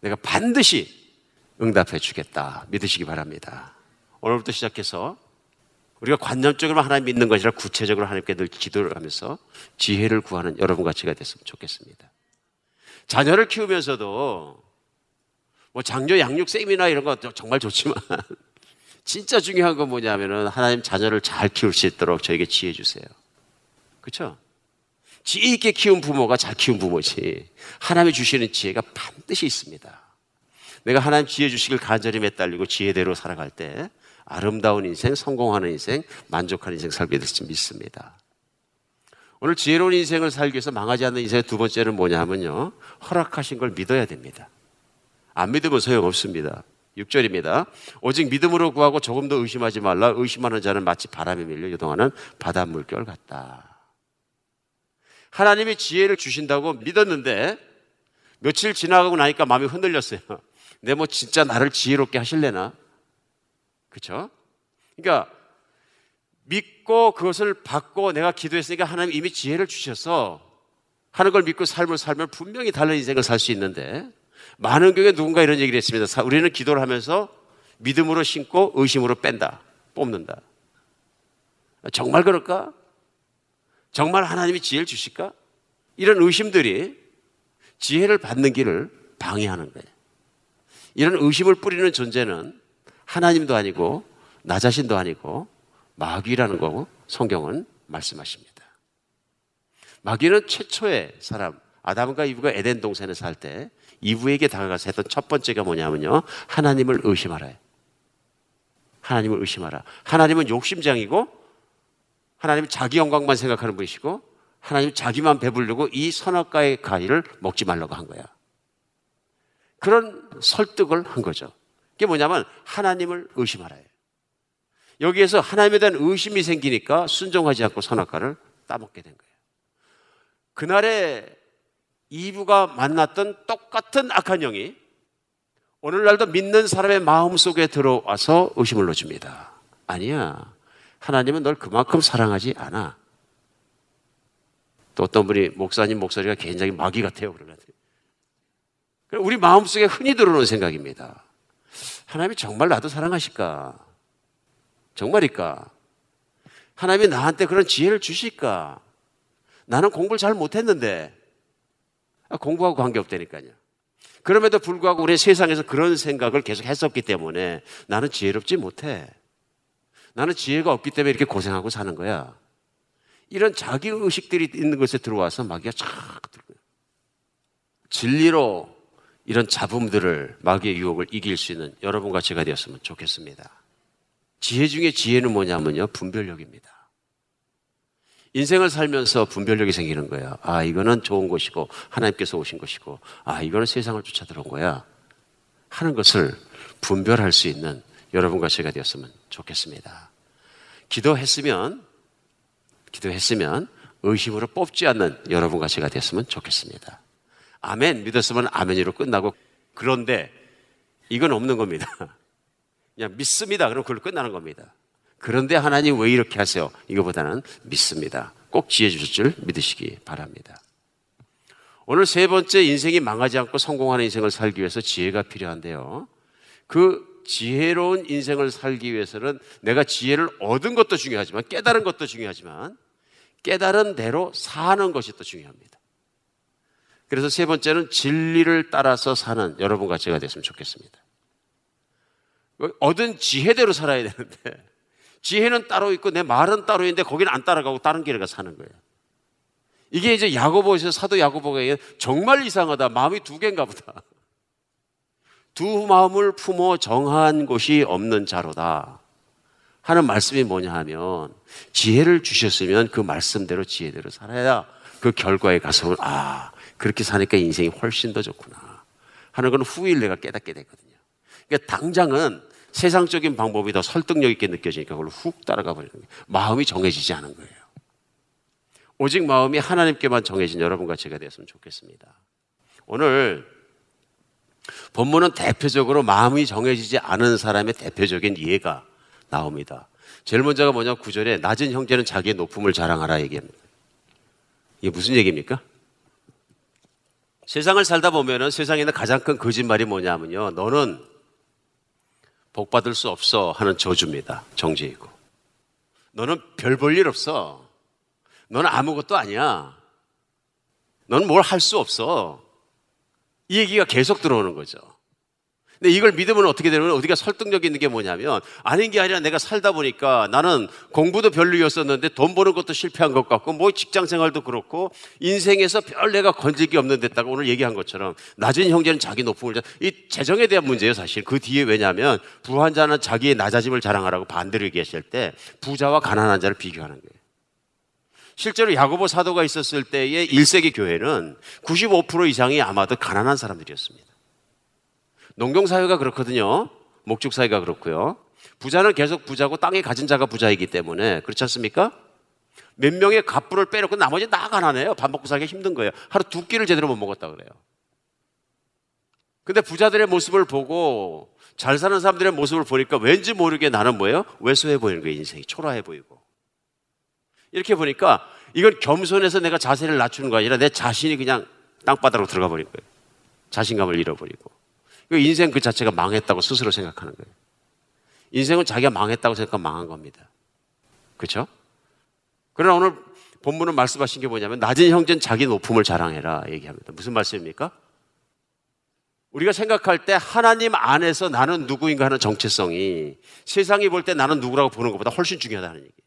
내가 반드시 응답해 주겠다. 믿으시기 바랍니다. 오늘부터 시작해서 우리가 관념적으로 하나님 믿는 것이라 구체적으로 하나님께 늘 기도를 하면서 지혜를 구하는 여러분 같이가 됐으면 좋겠습니다. 자녀를 키우면서도 뭐 장녀 양육 세미나 이런 거 정말 좋지만 <laughs> 진짜 중요한 건 뭐냐면은 하나님 자녀를 잘 키울 수 있도록 저에게 지혜 주세요. 그렇죠? 지혜 있게 키운 부모가 잘 키운 부모지. 하나님이 주시는 지혜가 반드시 있습니다. 내가 하나님 지혜 주시길 간절히 매달리고 지혜대로 살아갈 때 아름다운 인생, 성공하는 인생, 만족하는 인생 살게 될지 믿습니다. 오늘 지혜로운 인생을 살기 위해서 망하지 않는 인생의 두 번째는 뭐냐 하면요. 허락하신 걸 믿어야 됩니다. 안 믿으면 소용없습니다. 6절입니다. 오직 믿음으로 구하고 조금 더 의심하지 말라. 의심하는 자는 마치 바람에 밀려 요동하는 바닷물결 같다. 하나님이 지혜를 주신다고 믿었는데 며칠 지나가고 나니까 마음이 흔들렸어요. <laughs> 내 뭐 진짜 나를 지혜롭게 하실래나? 그렇죠? 그러니까 믿고 그것을 받고 내가 기도했으니까 하나님 이미 지혜를 주셔서 하는 걸 믿고 삶을 살면 분명히 다른 인생을 살 수 있는데 많은 경우에 누군가 이런 얘기를 했습니다. 사- 우리는 기도를 하면서 믿음으로 심고 의심으로 뺀다. 뽑는다. 정말 그럴까? 정말 하나님이 지혜를 주실까? 이런 의심들이 지혜를 받는 길을 방해하는 거예요. 이런 의심을 뿌리는 존재는 하나님도 아니고 나 자신도 아니고 마귀라는 거고 성경은 말씀하십니다. 마귀는 최초의 사람 아담과 이브가 에덴 동산에 살 때 이브에게 다가가서 했던 첫 번째가 뭐냐면요 하나님을 의심하라. 하나님을 의심하라. 하나님은 욕심장이고 하나님은 자기 영광만 생각하는 분이시고 하나님 자기만 배부르고 이 선악과의 과일을 먹지 말라고 한 거야. 그런 설득을 한 거죠. 그게 뭐냐면 하나님을 의심하라. 여기에서 하나님에 대한 의심이 생기니까 순종하지 않고 선악과를 따먹게 된 거예요. 그날에 이브가 만났던 똑같은 악한 영이 오늘날도 믿는 사람의 마음 속에 들어와서 의심을 넣어줍니다. 아니야. 하나님은 널 그만큼 사랑하지 않아. 또 어떤 분이 목사님 목소리가 굉장히 마귀 같아요. 그러면. 우리 마음속에 흔히 들어오는 생각입니다. 하나님이 정말 나도 사랑하실까? 정말일까? 하나님이 나한테 그런 지혜를 주실까? 나는 공부를 잘 못했는데 아, 공부하고 관계없다니까요. 그럼에도 불구하고 우리 세상에서 그런 생각을 계속 했었기 때문에 나는 지혜롭지 못해. 나는 지혜가 없기 때문에 이렇게 고생하고 사는 거야. 이런 자기 의식들이 있는 것에 들어와서 마귀가 착 들고요. 진리로 이런 잡음들을 마귀의 유혹을 이길 수 있는 여러분과 제가 되었으면 좋겠습니다. 지혜 중에 지혜는 뭐냐면요. 분별력입니다. 인생을 살면서 분별력이 생기는 거예요. 아, 이거는 좋은 것이고, 하나님께서 오신 것이고, 아, 이거는 세상을 쫓아 들어온 거야. 하는 것을 분별할 수 있는 여러분과 제가 되었으면 좋겠습니다. 기도했으면, 기도했으면 의심으로 뽑지 않는 여러분과 제가 되었으면 좋겠습니다. 아멘. 믿었으면 아멘으로 끝나고, 그런데 이건 없는 겁니다. <laughs> 그냥 믿습니다. 그럼 그걸로 끝나는 겁니다. 그런데 하나님 왜 이렇게 하세요? 이거보다는 믿습니다. 꼭 지혜 주실 줄 믿으시기 바랍니다. 오늘 세 번째 인생이 망하지 않고 성공하는 인생을 살기 위해서 지혜가 필요한데요. 그 지혜로운 인생을 살기 위해서는 내가 지혜를 얻은 것도 중요하지만 깨달은 것도 중요하지만 깨달은 대로 사는 것이 또 중요합니다. 그래서 세 번째는 진리를 따라서 사는 여러분과 제가 됐으면 좋겠습니다. 얻은 지혜대로 살아야 되는데 지혜는 따로 있고 내 말은 따로 있는데 거기는 안 따라가고 다른 길에 가 사는 거예요. 이게 이제 야고보에서 사도 야고보가 정말 이상하다. 마음이 두 개인가 보다. 두 마음을 품어 정한 곳이 없는 자로다. 하는 말씀이 뭐냐 하면 지혜를 주셨으면 그 말씀대로 지혜대로 살아야 그 결과에 가서 아 그렇게 사니까 인생이 훨씬 더 좋구나 하는 건 후일 내가 깨닫게 되거든요. 그러니까 당장은 세상적인 방법이 더 설득력 있게 느껴지니까 그걸로 훅 따라가 버리는 거예요. 마음이 정해지지 않은 거예요. 오직 마음이 하나님께만 정해진 여러분과 제가 되었으면 좋겠습니다. 오늘 본문은 대표적으로 마음이 정해지지 않은 사람의 대표적인 예가 나옵니다. 제일 먼저가 뭐냐 구절에 낮은 형제는 자기의 높음을 자랑하라 얘기합니다. 이게 무슨 얘기입니까? 세상을 살다 보면은 세상에 있는 가장 큰 거짓말이 뭐냐면요. 너는 복 받을 수 없어 하는 저주입니다. 정죄이고. 너는 별 볼 일 없어. 너는 아무것도 아니야. 너는 뭘 할 수 없어. 이 얘기가 계속 들어오는 거죠. 근데 이걸 믿으면 어떻게 되냐면 우리가 설득력 있는 게 뭐냐면 아닌 게 아니라 내가 살다 보니까 나는 공부도 별로였었는데 돈 버는 것도 실패한 것 같고 뭐 직장 생활도 그렇고 인생에서 별 내가 건질 게 없는 데다가 오늘 얘기한 것처럼 낮은 형제는 자기 높음을 자- 이 재정에 대한 문제예요 사실 그 뒤에 왜냐하면 부한 자는 자기의 낮아짐을 자랑하라고 반대로 얘기했을 때 부자와 가난한 자를 비교하는 거예요. 실제로 야고보 사도가 있었을 때의 1세기 교회는 95% 이상이 아마도 가난한 사람들이었습니다. 농경 사회가 그렇거든요. 목축 사회가 그렇고요. 부자는 계속 부자고 땅에 가진 자가 부자이기 때문에 그렇지 않습니까? 몇 명의 갑부를 빼놓고 나머지 다 가난해요. 밥 먹고 살기 힘든 거예요. 하루 두 끼를 제대로 못 먹었다 그래요. 근데 부자들의 모습을 보고 잘 사는 사람들의 모습을 보니까 왠지 모르게 나는 뭐예요? 왜소해 보이는 거예요. 인생이 초라해 보이고. 이렇게 보니까 이건 겸손해서 내가 자세를 낮추는 거 아니라 내 자신이 그냥 땅바닥으로 들어가 버린 거예요. 자신감을 잃어버리고. 그 인생 그 자체가 망했다고 스스로 생각하는 거예요. 인생은 자기가 망했다고 생각하면 망한 겁니다. 그렇죠? 그러나 오늘 본문은 말씀하신 게 뭐냐면 낮은 형제는 자기 높음을 자랑해라 얘기합니다. 무슨 말씀입니까? 우리가 생각할 때 하나님 안에서 나는 누구인가 하는 정체성이 세상이 볼 때 나는 누구라고 보는 것보다 훨씬 중요하다는 얘기예요.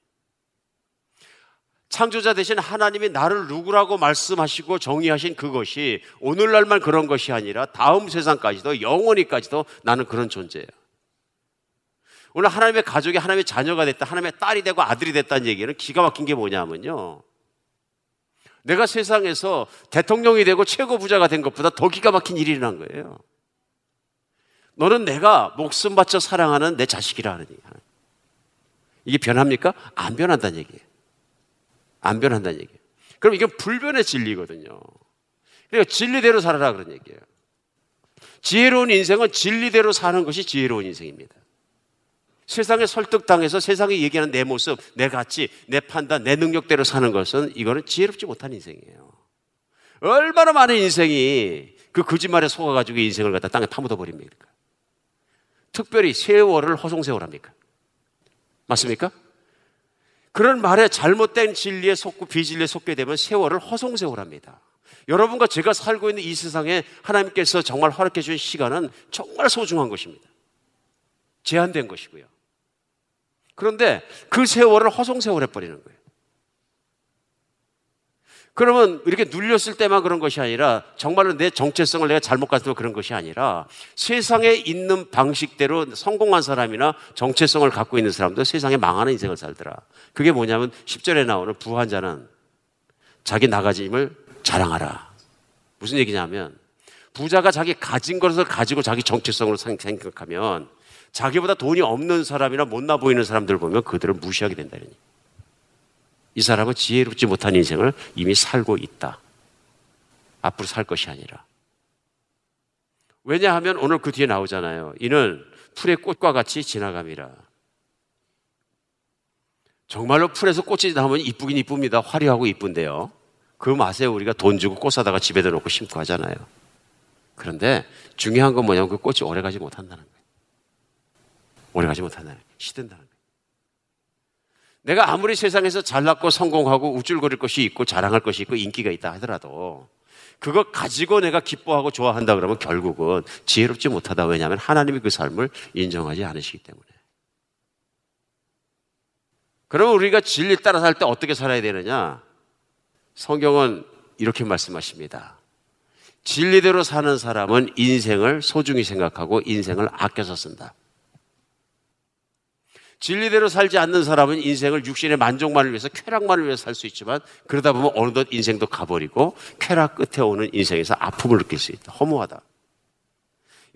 창조자 대신 하나님이 나를 누구라고 말씀하시고 정의하신 그것이 오늘날만 그런 것이 아니라 다음 세상까지도 영원히까지도 나는 그런 존재예요. 오늘 하나님의 가족이 하나님의 자녀가 됐다, 하나님의 딸이 되고 아들이 됐다는 얘기는 기가 막힌 게 뭐냐면요. 내가 세상에서 대통령이 되고 최고 부자가 된 것보다 더 기가 막힌 일이 일어난 거예요. 너는 내가 목숨 바쳐 사랑하는 내 자식이라는 얘기. 이게 변합니까? 안 변한다는 얘기예요. 안 변한다는 얘기예요. 그럼 이건 불변의 진리거든요. 그러니까 진리대로 살아라 그런 얘기예요. 지혜로운 인생은 진리대로 사는 것이 지혜로운 인생입니다. 세상에 설득당해서 세상이 얘기하는 내 모습, 내 가치, 내 판단, 내 능력대로 사는 것은 이거는 지혜롭지 못한 인생이에요. 얼마나 많은 인생이 그 거짓말에 속아가지고 인생을 갖다 땅에 파묻어 버립니까? 특별히 세월을 허송세월합니까? 맞습니까? 그런 말에 잘못된 진리에 속고 비진리에 속게 되면 세월을 허송세월합니다. 여러분과 제가 살고 있는 이 세상에 하나님께서 정말 허락해 주신 시간은 정말 소중한 것입니다. 제한된 것이고요. 그런데 그 세월을 허송세월 해버리는 거예요. 그러면 이렇게 눌렸을 때만 그런 것이 아니라 정말로 내 정체성을 내가 잘못 가서 그런 것이 아니라 세상에 있는 방식대로 성공한 사람이나 정체성을 갖고 있는 사람도 세상에 망하는 인생을 살더라. 그게 뭐냐면 10절에 나오는 부한 자는 자기 나가짐을 자랑하라. 무슨 얘기냐면 부자가 자기 가진 것을 가지고 자기 정체성으로 생각하면 자기보다 돈이 없는 사람이나 못나 보이는 사람들 보면 그들을 무시하게 된다는 얘기. 이 사람은 지혜롭지 못한 인생을 이미 살고 있다. 앞으로 살 것이 아니라. 왜냐하면 오늘 그 뒤에 나오잖아요. 이는 풀의 꽃과 같이 지나감이라. 정말로 풀에서 꽃이 나오면 이쁘긴 이쁩니다. 화려하고 이쁜데요. 그 맛에 우리가 돈 주고 꽃 사다가 집에다 놓고 심고 하잖아요. 그런데 중요한 건 뭐냐면 그 꽃이 오래 가지 못한다는 거예요. 오래 가지 못한다는 거예요. 시든다는 거예요. 내가 아무리 세상에서 잘났고 성공하고 우쭐거릴 것이 있고 자랑할 것이 있고 인기가 있다 하더라도 그거 가지고 내가 기뻐하고 좋아한다 그러면 결국은 지혜롭지 못하다. 왜냐하면 하나님이 그 삶을 인정하지 않으시기 때문에. 그러면 우리가 진리 따라 살 때 어떻게 살아야 되느냐? 성경은 이렇게 말씀하십니다. 진리대로 사는 사람은 인생을 소중히 생각하고 인생을 아껴서 쓴다. 진리대로 살지 않는 사람은 인생을 육신의 만족만을 위해서 쾌락만을 위해서 살 수 있지만 그러다 보면 어느덧 인생도 가버리고 쾌락 끝에 오는 인생에서 아픔을 느낄 수 있다. 허무하다.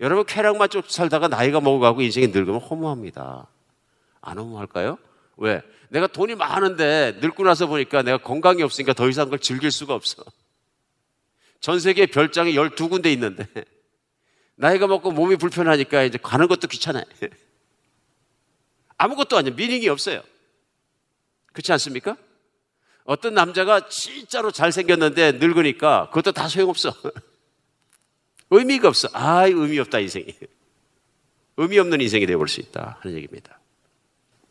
여러분 쾌락만 쫓 살다가 나이가 먹어가고 인생이 늙으면 허무합니다. 안 허무할까요? 왜? 내가 돈이 많은데 늙고 나서 보니까 내가 건강이 없으니까 더 이상 그걸 즐길 수가 없어. 전 세계 별장이 12군데 있는데 <laughs> 나이가 먹고 몸이 불편하니까 이제 가는 것도 귀찮아요. <laughs> 아무것도 아니에요. 미닝이 없어요. 그렇지 않습니까? 어떤 남자가 진짜로 잘생겼는데 늙으니까 그것도 다 소용없어. <laughs> 의미가 없어. 아, 의미 없다, 인생이. 의미 없는 인생이 되어볼 수 있다. 하는 얘기입니다.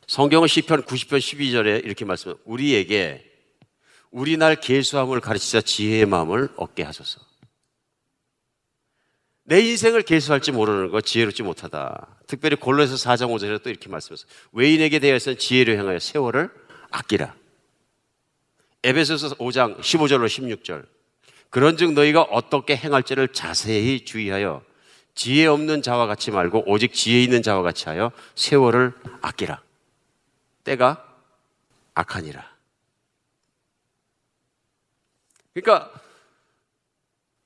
성경은 시편 90편 12절에 이렇게 말씀해요. 우리에게 우리 날 계수함을 가르치자 지혜의 마음을 얻게 하소서. 내 인생을 계수할지 모르는 것 지혜롭지 못하다. 특별히 골로에서 4장 5절에 또 이렇게 말씀하셨어요. 외인에게 대해서는 지혜를 행하여 세월을 아끼라. 에베소서 5장 15절로 16절. 그런즉 너희가 어떻게 행할지를 자세히 주의하여 지혜 없는 자와 같이 말고 오직 지혜 있는 자와 같이 하여 세월을 아끼라. 때가 악하니라. 그러니까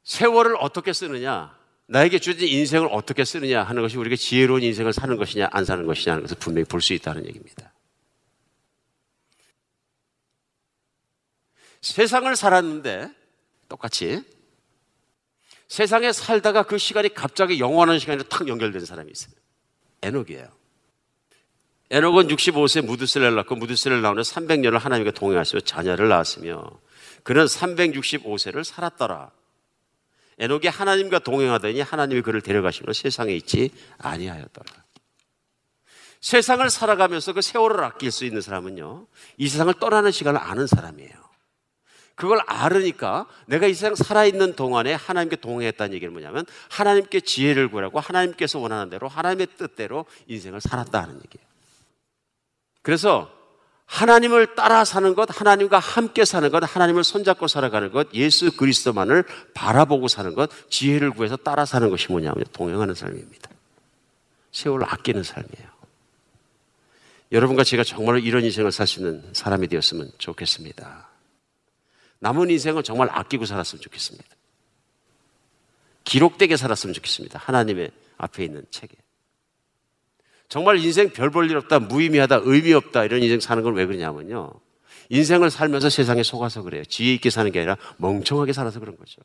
세월을 어떻게 쓰느냐, 나에게 주어진 인생을 어떻게 쓰느냐 하는 것이 우리가 지혜로운 인생을 사는 것이냐 안 사는 것이냐 하는 것을 분명히 볼 수 있다는 얘기입니다. 세상을 살았는데 똑같이 세상에 살다가 그 시간이 갑자기 영원한 시간으로 탁 연결된 사람이 있어요. 에녹이에요. 에녹은 65세 무드셀레를 낳고 무드셀레를 낳으면 300년을 하나님과 동행하시며 자녀를 낳았으며 그는 365세를 살았더라. 에녹이 하나님과 동행하더니 하나님이 그를 데려가시며 세상에 있지 아니하였더라. 세상을 살아가면서 그 세월을 아낄 수 있는 사람은요, 이 세상을 떠나는 시간을 아는 사람이에요. 그걸 알으니까 내가 이 세상 살아있는 동안에 하나님께 동행했다는 얘기는 뭐냐면 하나님께 지혜를 구하고 하나님께서 원하는 대로 하나님의 뜻대로 인생을 살았다는 얘기예요. 그래서 하나님을 따라 사는 것, 하나님과 함께 사는 것, 하나님을 손잡고 살아가는 것, 예수 그리스도만을 바라보고 사는 것, 지혜를 구해서 따라 사는 것이 뭐냐면 동행하는 삶입니다. 세월을 아끼는 삶이에요. 여러분과 제가 정말 이런 인생을 살 수 있는 사람이 되었으면 좋겠습니다. 남은 인생을 정말 아끼고 살았으면 좋겠습니다. 기록되게 살았으면 좋겠습니다. 하나님의 앞에 있는 책에. 정말 인생 별 볼 일 없다, 무의미하다, 의미 없다, 이런 인생 사는 건 왜 그러냐면요. 인생을 살면서 세상에 속아서 그래요. 지혜 있게 사는 게 아니라 멍청하게 살아서 그런 거죠.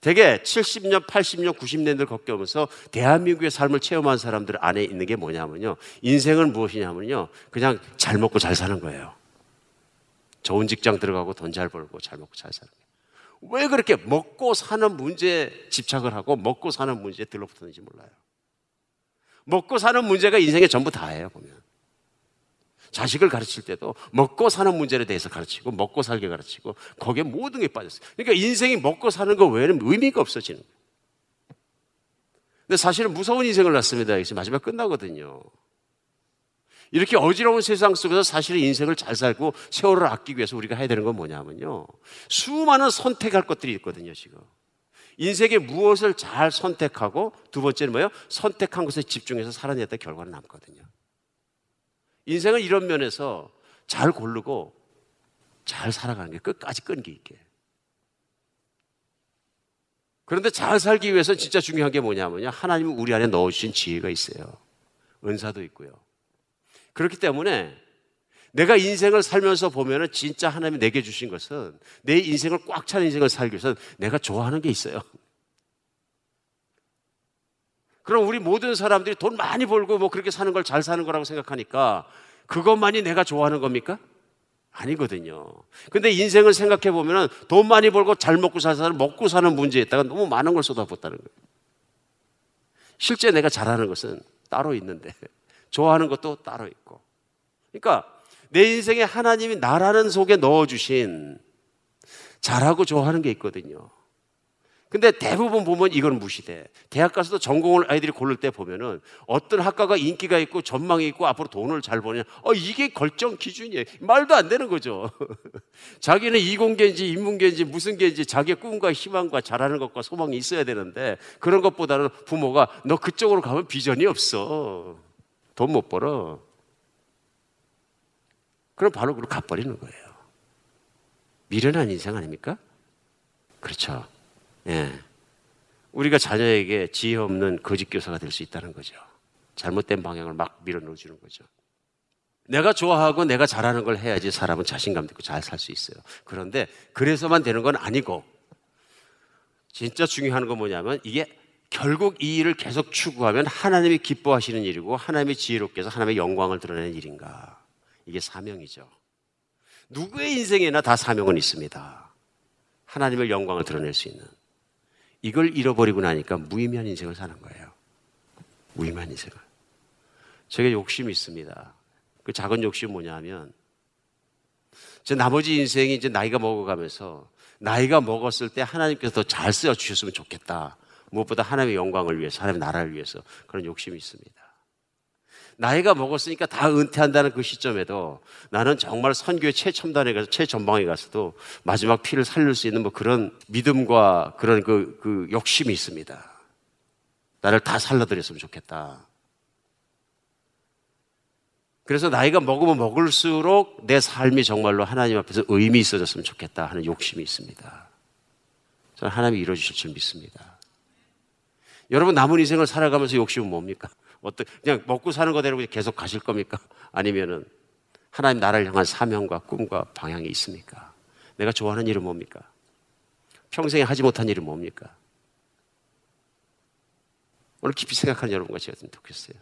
되게 70년, 80년, 90년대를 겪으면서 대한민국의 삶을 체험한 사람들 안에 있는 게 뭐냐면요. 인생은 무엇이냐면요. 그냥 잘 먹고 잘 사는 거예요. 좋은 직장 들어가고 돈 잘 벌고 잘 먹고 잘 사는 거예요. 왜 그렇게 먹고 사는 문제에 집착을 하고 먹고 사는 문제에 들러붙었는지 몰라요. 먹고 사는 문제가 인생의 전부 다예요, 보면. 자식을 가르칠 때도 먹고 사는 문제에 대해서 가르치고 먹고 살게 가르치고 거기에 모든 게 빠졌어요. 그러니까 인생이 먹고 사는 거 외에는 의미가 없어지는 거예요. 근데 사실은 무서운 인생을 낳습니다. 이제 마지막 끝나거든요. 이렇게 어지러운 세상 속에서 사실은 인생을 잘 살고 세월을 아끼기 위해서 우리가 해야 되는 건 뭐냐면요. 수많은 선택할 것들이 있거든요, 지금. 인생에 무엇을 잘 선택하고 두 번째는 뭐예요? 선택한 것에 집중해서 살아냈다 결과는 남거든요. 인생은 이런 면에서 잘 고르고 잘 살아가는 게 끝까지 끈기 있게. 그런데 잘 살기 위해서 진짜 중요한 게 뭐냐면요. 하나님은 우리 안에 넣으신 지혜가 있어요. 은사도 있고요. 그렇기 때문에 내가 인생을 살면서 보면은 진짜 하나님이 내게 주신 것은 내 인생을 꽉 찬 인생을 살기 위해서 내가 좋아하는 게 있어요. 그럼 우리 모든 사람들이 돈 많이 벌고 뭐 그렇게 사는 걸 잘 사는 거라고 생각하니까 그것만이 내가 좋아하는 겁니까? 아니거든요. 근데 인생을 생각해 보면은 돈 많이 벌고 잘 먹고 잘 사는 먹고 사는 문제에다가 너무 많은 걸 쏟아붓다는 거예요. 실제 내가 잘하는 것은 따로 있는데 좋아하는 것도 따로 있고. 그러니까 내 인생에 하나님이 나라는 속에 넣어주신 잘하고 좋아하는 게 있거든요. 근데 대부분 보면 이건 무시돼. 대학 가서도 전공을 아이들이 고를 때 보면은 어떤 학과가 인기가 있고 전망이 있고 앞으로 돈을 잘 버냐. 어, 이게 결정 기준이에요. 말도 안 되는 거죠. <laughs> 자기는 이공계인지 인문계인지 무슨 계인지 자기의 꿈과 희망과 잘하는 것과 소망이 있어야 되는데 그런 것보다는 부모가 너 그쪽으로 가면 비전이 없어. 돈 못 벌어. 그럼 바로 그로 가버리는 거예요. 미련한 인생 아닙니까? 그렇죠. 예. 우리가 자녀에게 지혜 없는 거짓 교사가 될 수 있다는 거죠. 잘못된 방향을 막 밀어 넣어 주는 거죠. 내가 좋아하고 내가 잘하는 걸 해야지 사람은 자신감 있고 잘 살 수 있어요. 그런데 그래서만 되는 건 아니고 진짜 중요한 건 뭐냐면 이게 결국 이 일을 계속 추구하면 하나님이 기뻐하시는 일이고 하나님이 지혜롭게 해서 하나님의 영광을 드러내는 일인가. 이게 사명이죠. 누구의 인생에나 다 사명은 있습니다. 하나님의 영광을 드러낼 수 있는. 이걸 잃어버리고 나니까 무의미한 인생을 사는 거예요. 무의미한 인생을. 제가 욕심이 있습니다. 그 작은 욕심이 뭐냐면 제 나머지 인생이 이제 나이가 먹어가면서 나이가 먹었을 때 하나님께서 더 잘 쓰여 주셨으면 좋겠다. 무엇보다 하나님의 영광을 위해서, 하나님의 나라를 위해서 그런 욕심이 있습니다. 나이가 먹었으니까 다 은퇴한다는 그 시점에도 나는 정말 선교의 최첨단에 가서 최전방에 가서도 마지막 피를 살릴 수 있는 뭐 그런 믿음과 그런 그, 그 욕심이 있습니다. 나를 다 살려드렸으면 좋겠다. 그래서 나이가 먹으면 먹을수록 내 삶이 정말로 하나님 앞에서 의미 있어졌으면 좋겠다 하는 욕심이 있습니다. 저는 하나님이 이루어주실 줄 믿습니다. 여러분 남은 인생을 살아가면서 욕심은 뭡니까? 어떤 그냥 먹고 사는 거대로 계속 가실 겁니까? <laughs> 아니면은 하나님 나라를 향한 사명과 꿈과 방향이 있습니까? 내가 좋아하는 일은 뭡니까? 평생에 하지 못한 일은 뭡니까? 오늘 깊이 생각하는 여러분과 제가 좀 좋겠어요.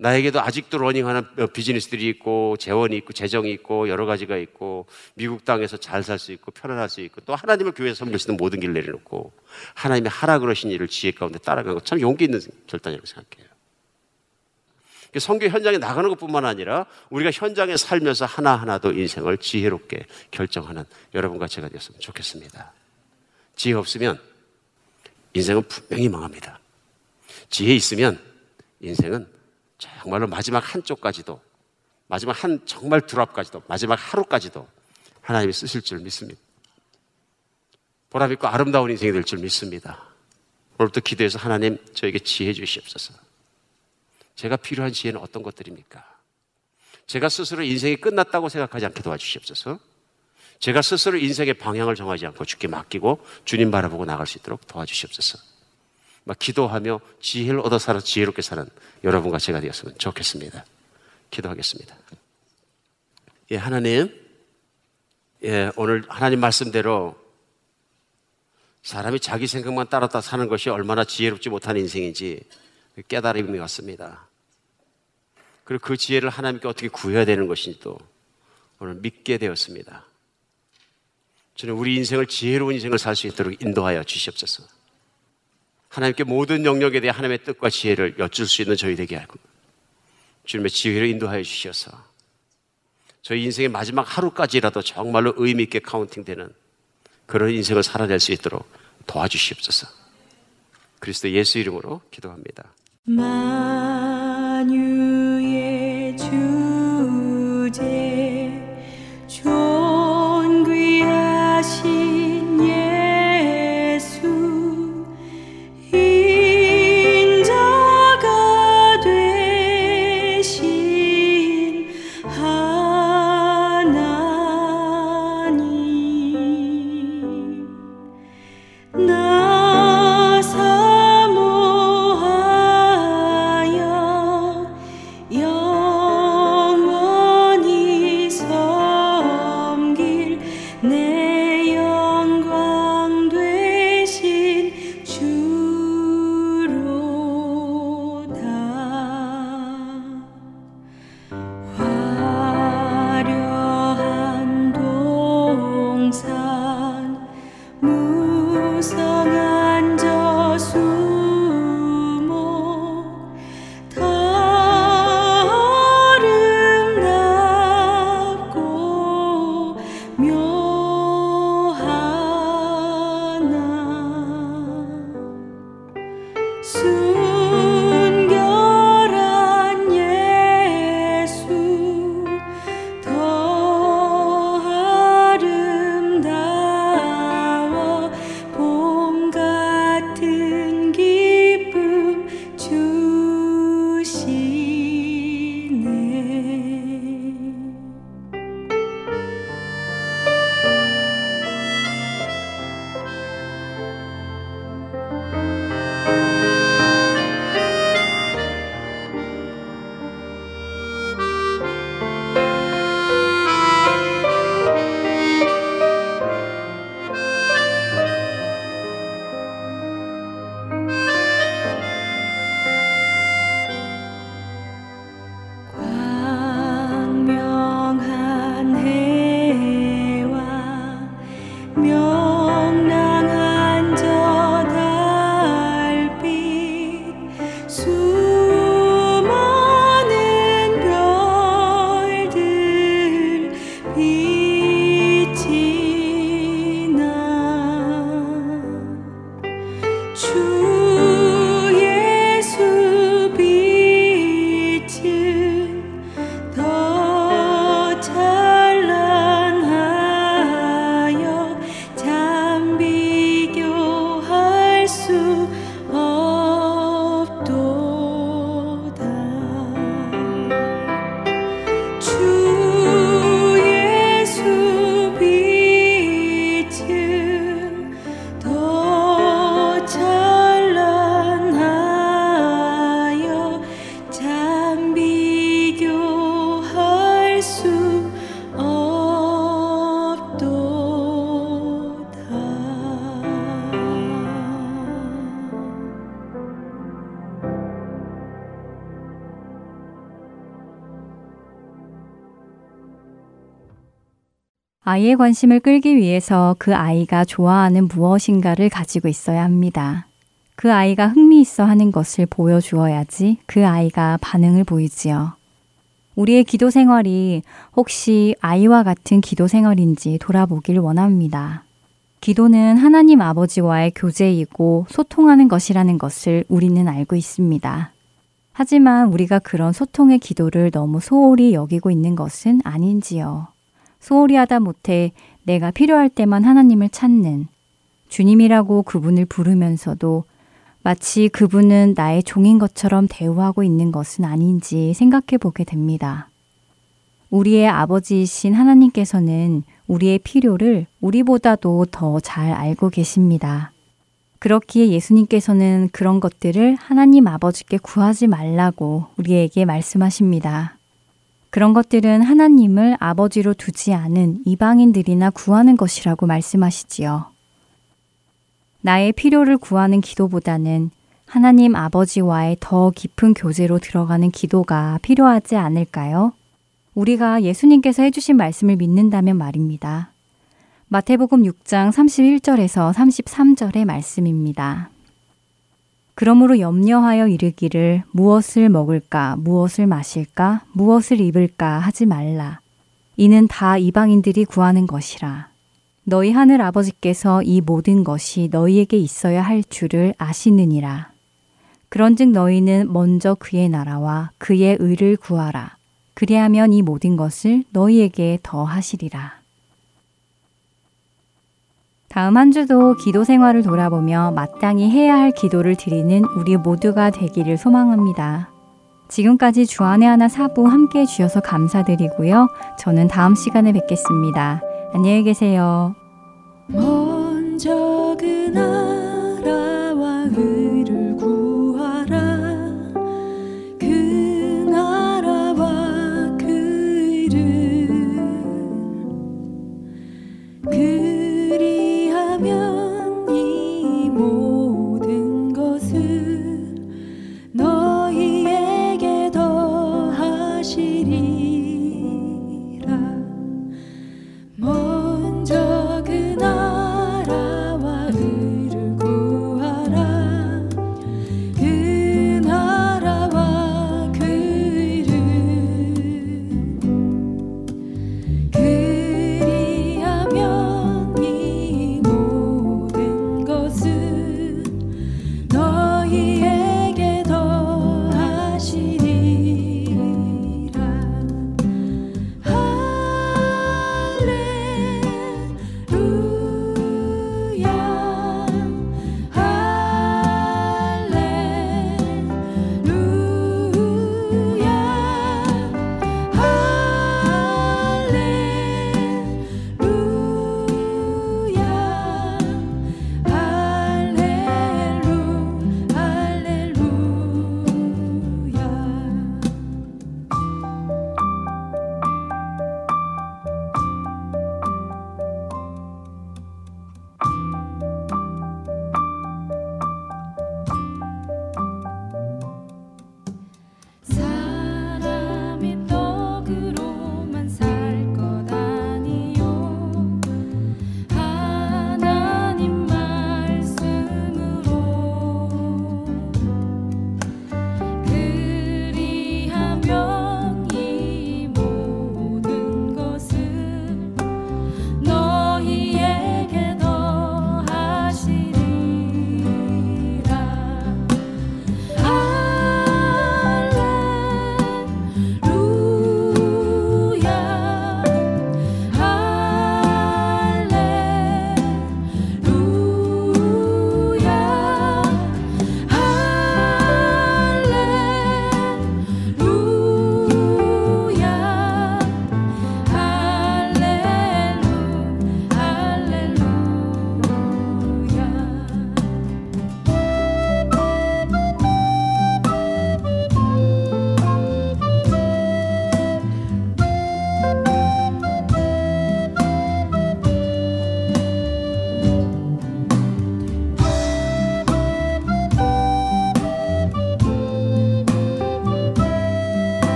나에게도 아직도 러닝하는 비즈니스들이 있고 재원이 있고 재정이 있고 여러 가지가 있고 미국 땅에서 잘 살 수 있고 편안할 수 있고 또 하나님을 수 있는 모든 길을 내려놓고 하나님이 하라 그러신 일을 지혜 가운데 따라가는 것 참 용기 있는 결단이라고 생각해요. 성교 현장에 나가는 것뿐만 아니라 우리가 현장에 살면서 하나하나도 인생을 지혜롭게 결정하는 여러분과 제가 되었으면 좋겠습니다. 지혜 없으면 인생은 분명히 망합니다. 지혜 있으면 인생은 정말로 마지막 한쪽까지도 마지막 한 정말 드랍까지도 마지막 하루까지도 하나님이 쓰실 줄 믿습니다. 보람 있고 아름다운 인생이 될 줄 믿습니다. 오늘부터 기도해서 하나님 저에게 지혜 주시옵소서. 제가 필요한 지혜는 어떤 것들입니까? 제가 스스로 인생이 끝났다고 생각하지 않게 도와주시옵소서. 제가 스스로 인생의 방향을 정하지 않고 주께 맡기고 주님 바라보고 나갈 수 있도록 도와주시옵소서. 막 기도하며 지혜를 얻어 살아 지혜롭게 사는 여러분과 제가 되었으면 좋겠습니다. 기도하겠습니다. 예, 하나님. 예, 오늘 하나님 말씀대로 사람이 자기 생각만 따랐다 사는 것이 얼마나 지혜롭지 못한 인생인지 깨달음이 왔습니다. 그리고 그 지혜를 하나님께 어떻게 구해야 되는 것인지도 오늘 믿게 되었습니다. 저는 우리 인생을 지혜로운 인생을 살 수 있도록 인도하여 주시옵소서. 하나님께 모든 영역에 대해 하나님의 뜻과 지혜를 여쭐 수 있는 저희 되게 하고 주님의 지혜를 인도하여 주셔서 저희 인생의 마지막 하루까지라도 정말로 의미 있게 카운팅되는 그런 인생을 살아낼 수 있도록 도와주시옵소서. 그리스도 예수 이름으로 기도합니다. 만 아이의 관심을 끌기 위해서 그 아이가 좋아하는 무엇인가를 가지고 있어야 합니다. 그 아이가 흥미있어 하는 것을 보여주어야지 그 아이가 반응을 보이지요. 우리의 기도 생활이 혹시 아이와 같은 기도 생활인지 돌아보길 원합니다. 기도는 하나님 아버지와의 교제이고 소통하는 것이라는 것을 우리는 알고 있습니다. 하지만 우리가 그런 소통의 기도를 너무 소홀히 여기고 있는 것은 아닌지요. 소홀히 하다 못해 내가 필요할 때만 하나님을 찾는 주님이라고 그분을 부르면서도 마치 그분은 나의 종인 것처럼 대우하고 있는 것은 아닌지 생각해 보게 됩니다. 우리의 아버지이신 하나님께서는 우리의 필요를 우리보다도 더 잘 알고 계십니다. 그렇기에 예수님께서는 그런 것들을 하나님 아버지께 구하지 말라고 우리에게 말씀하십니다. 그런 것들은 하나님을 아버지로 두지 않은 이방인들이나 구하는 것이라고 말씀하시지요. 나의 필요를 구하는 기도보다는 하나님 아버지와의 더 깊은 교제로 들어가는 기도가 필요하지 않을까요? 우리가 예수님께서 해주신 말씀을 믿는다면 말입니다. 마태복음 6장 31절에서 33절의 말씀입니다. 그러므로 염려하여 이르기를 무엇을 먹을까, 무엇을 마실까, 무엇을 입을까 하지 말라. 이는 다 이방인들이 구하는 것이라. 너희 하늘 아버지께서 이 모든 것이 너희에게 있어야 할 줄을 아시느니라. 그런즉 너희는 먼저 그의 나라와 그의 의를 구하라. 그리하면 이 모든 것을 너희에게 더 하시리라. 다음 한 주도 기도 생활을 돌아보며 마땅히 해야 할 기도를 드리는 우리 모두가 되기를 소망합니다. 지금까지 주안의 하나 사부 함께 해주셔서 감사드리고요. 저는 다음 시간에 뵙겠습니다. 안녕히 계세요.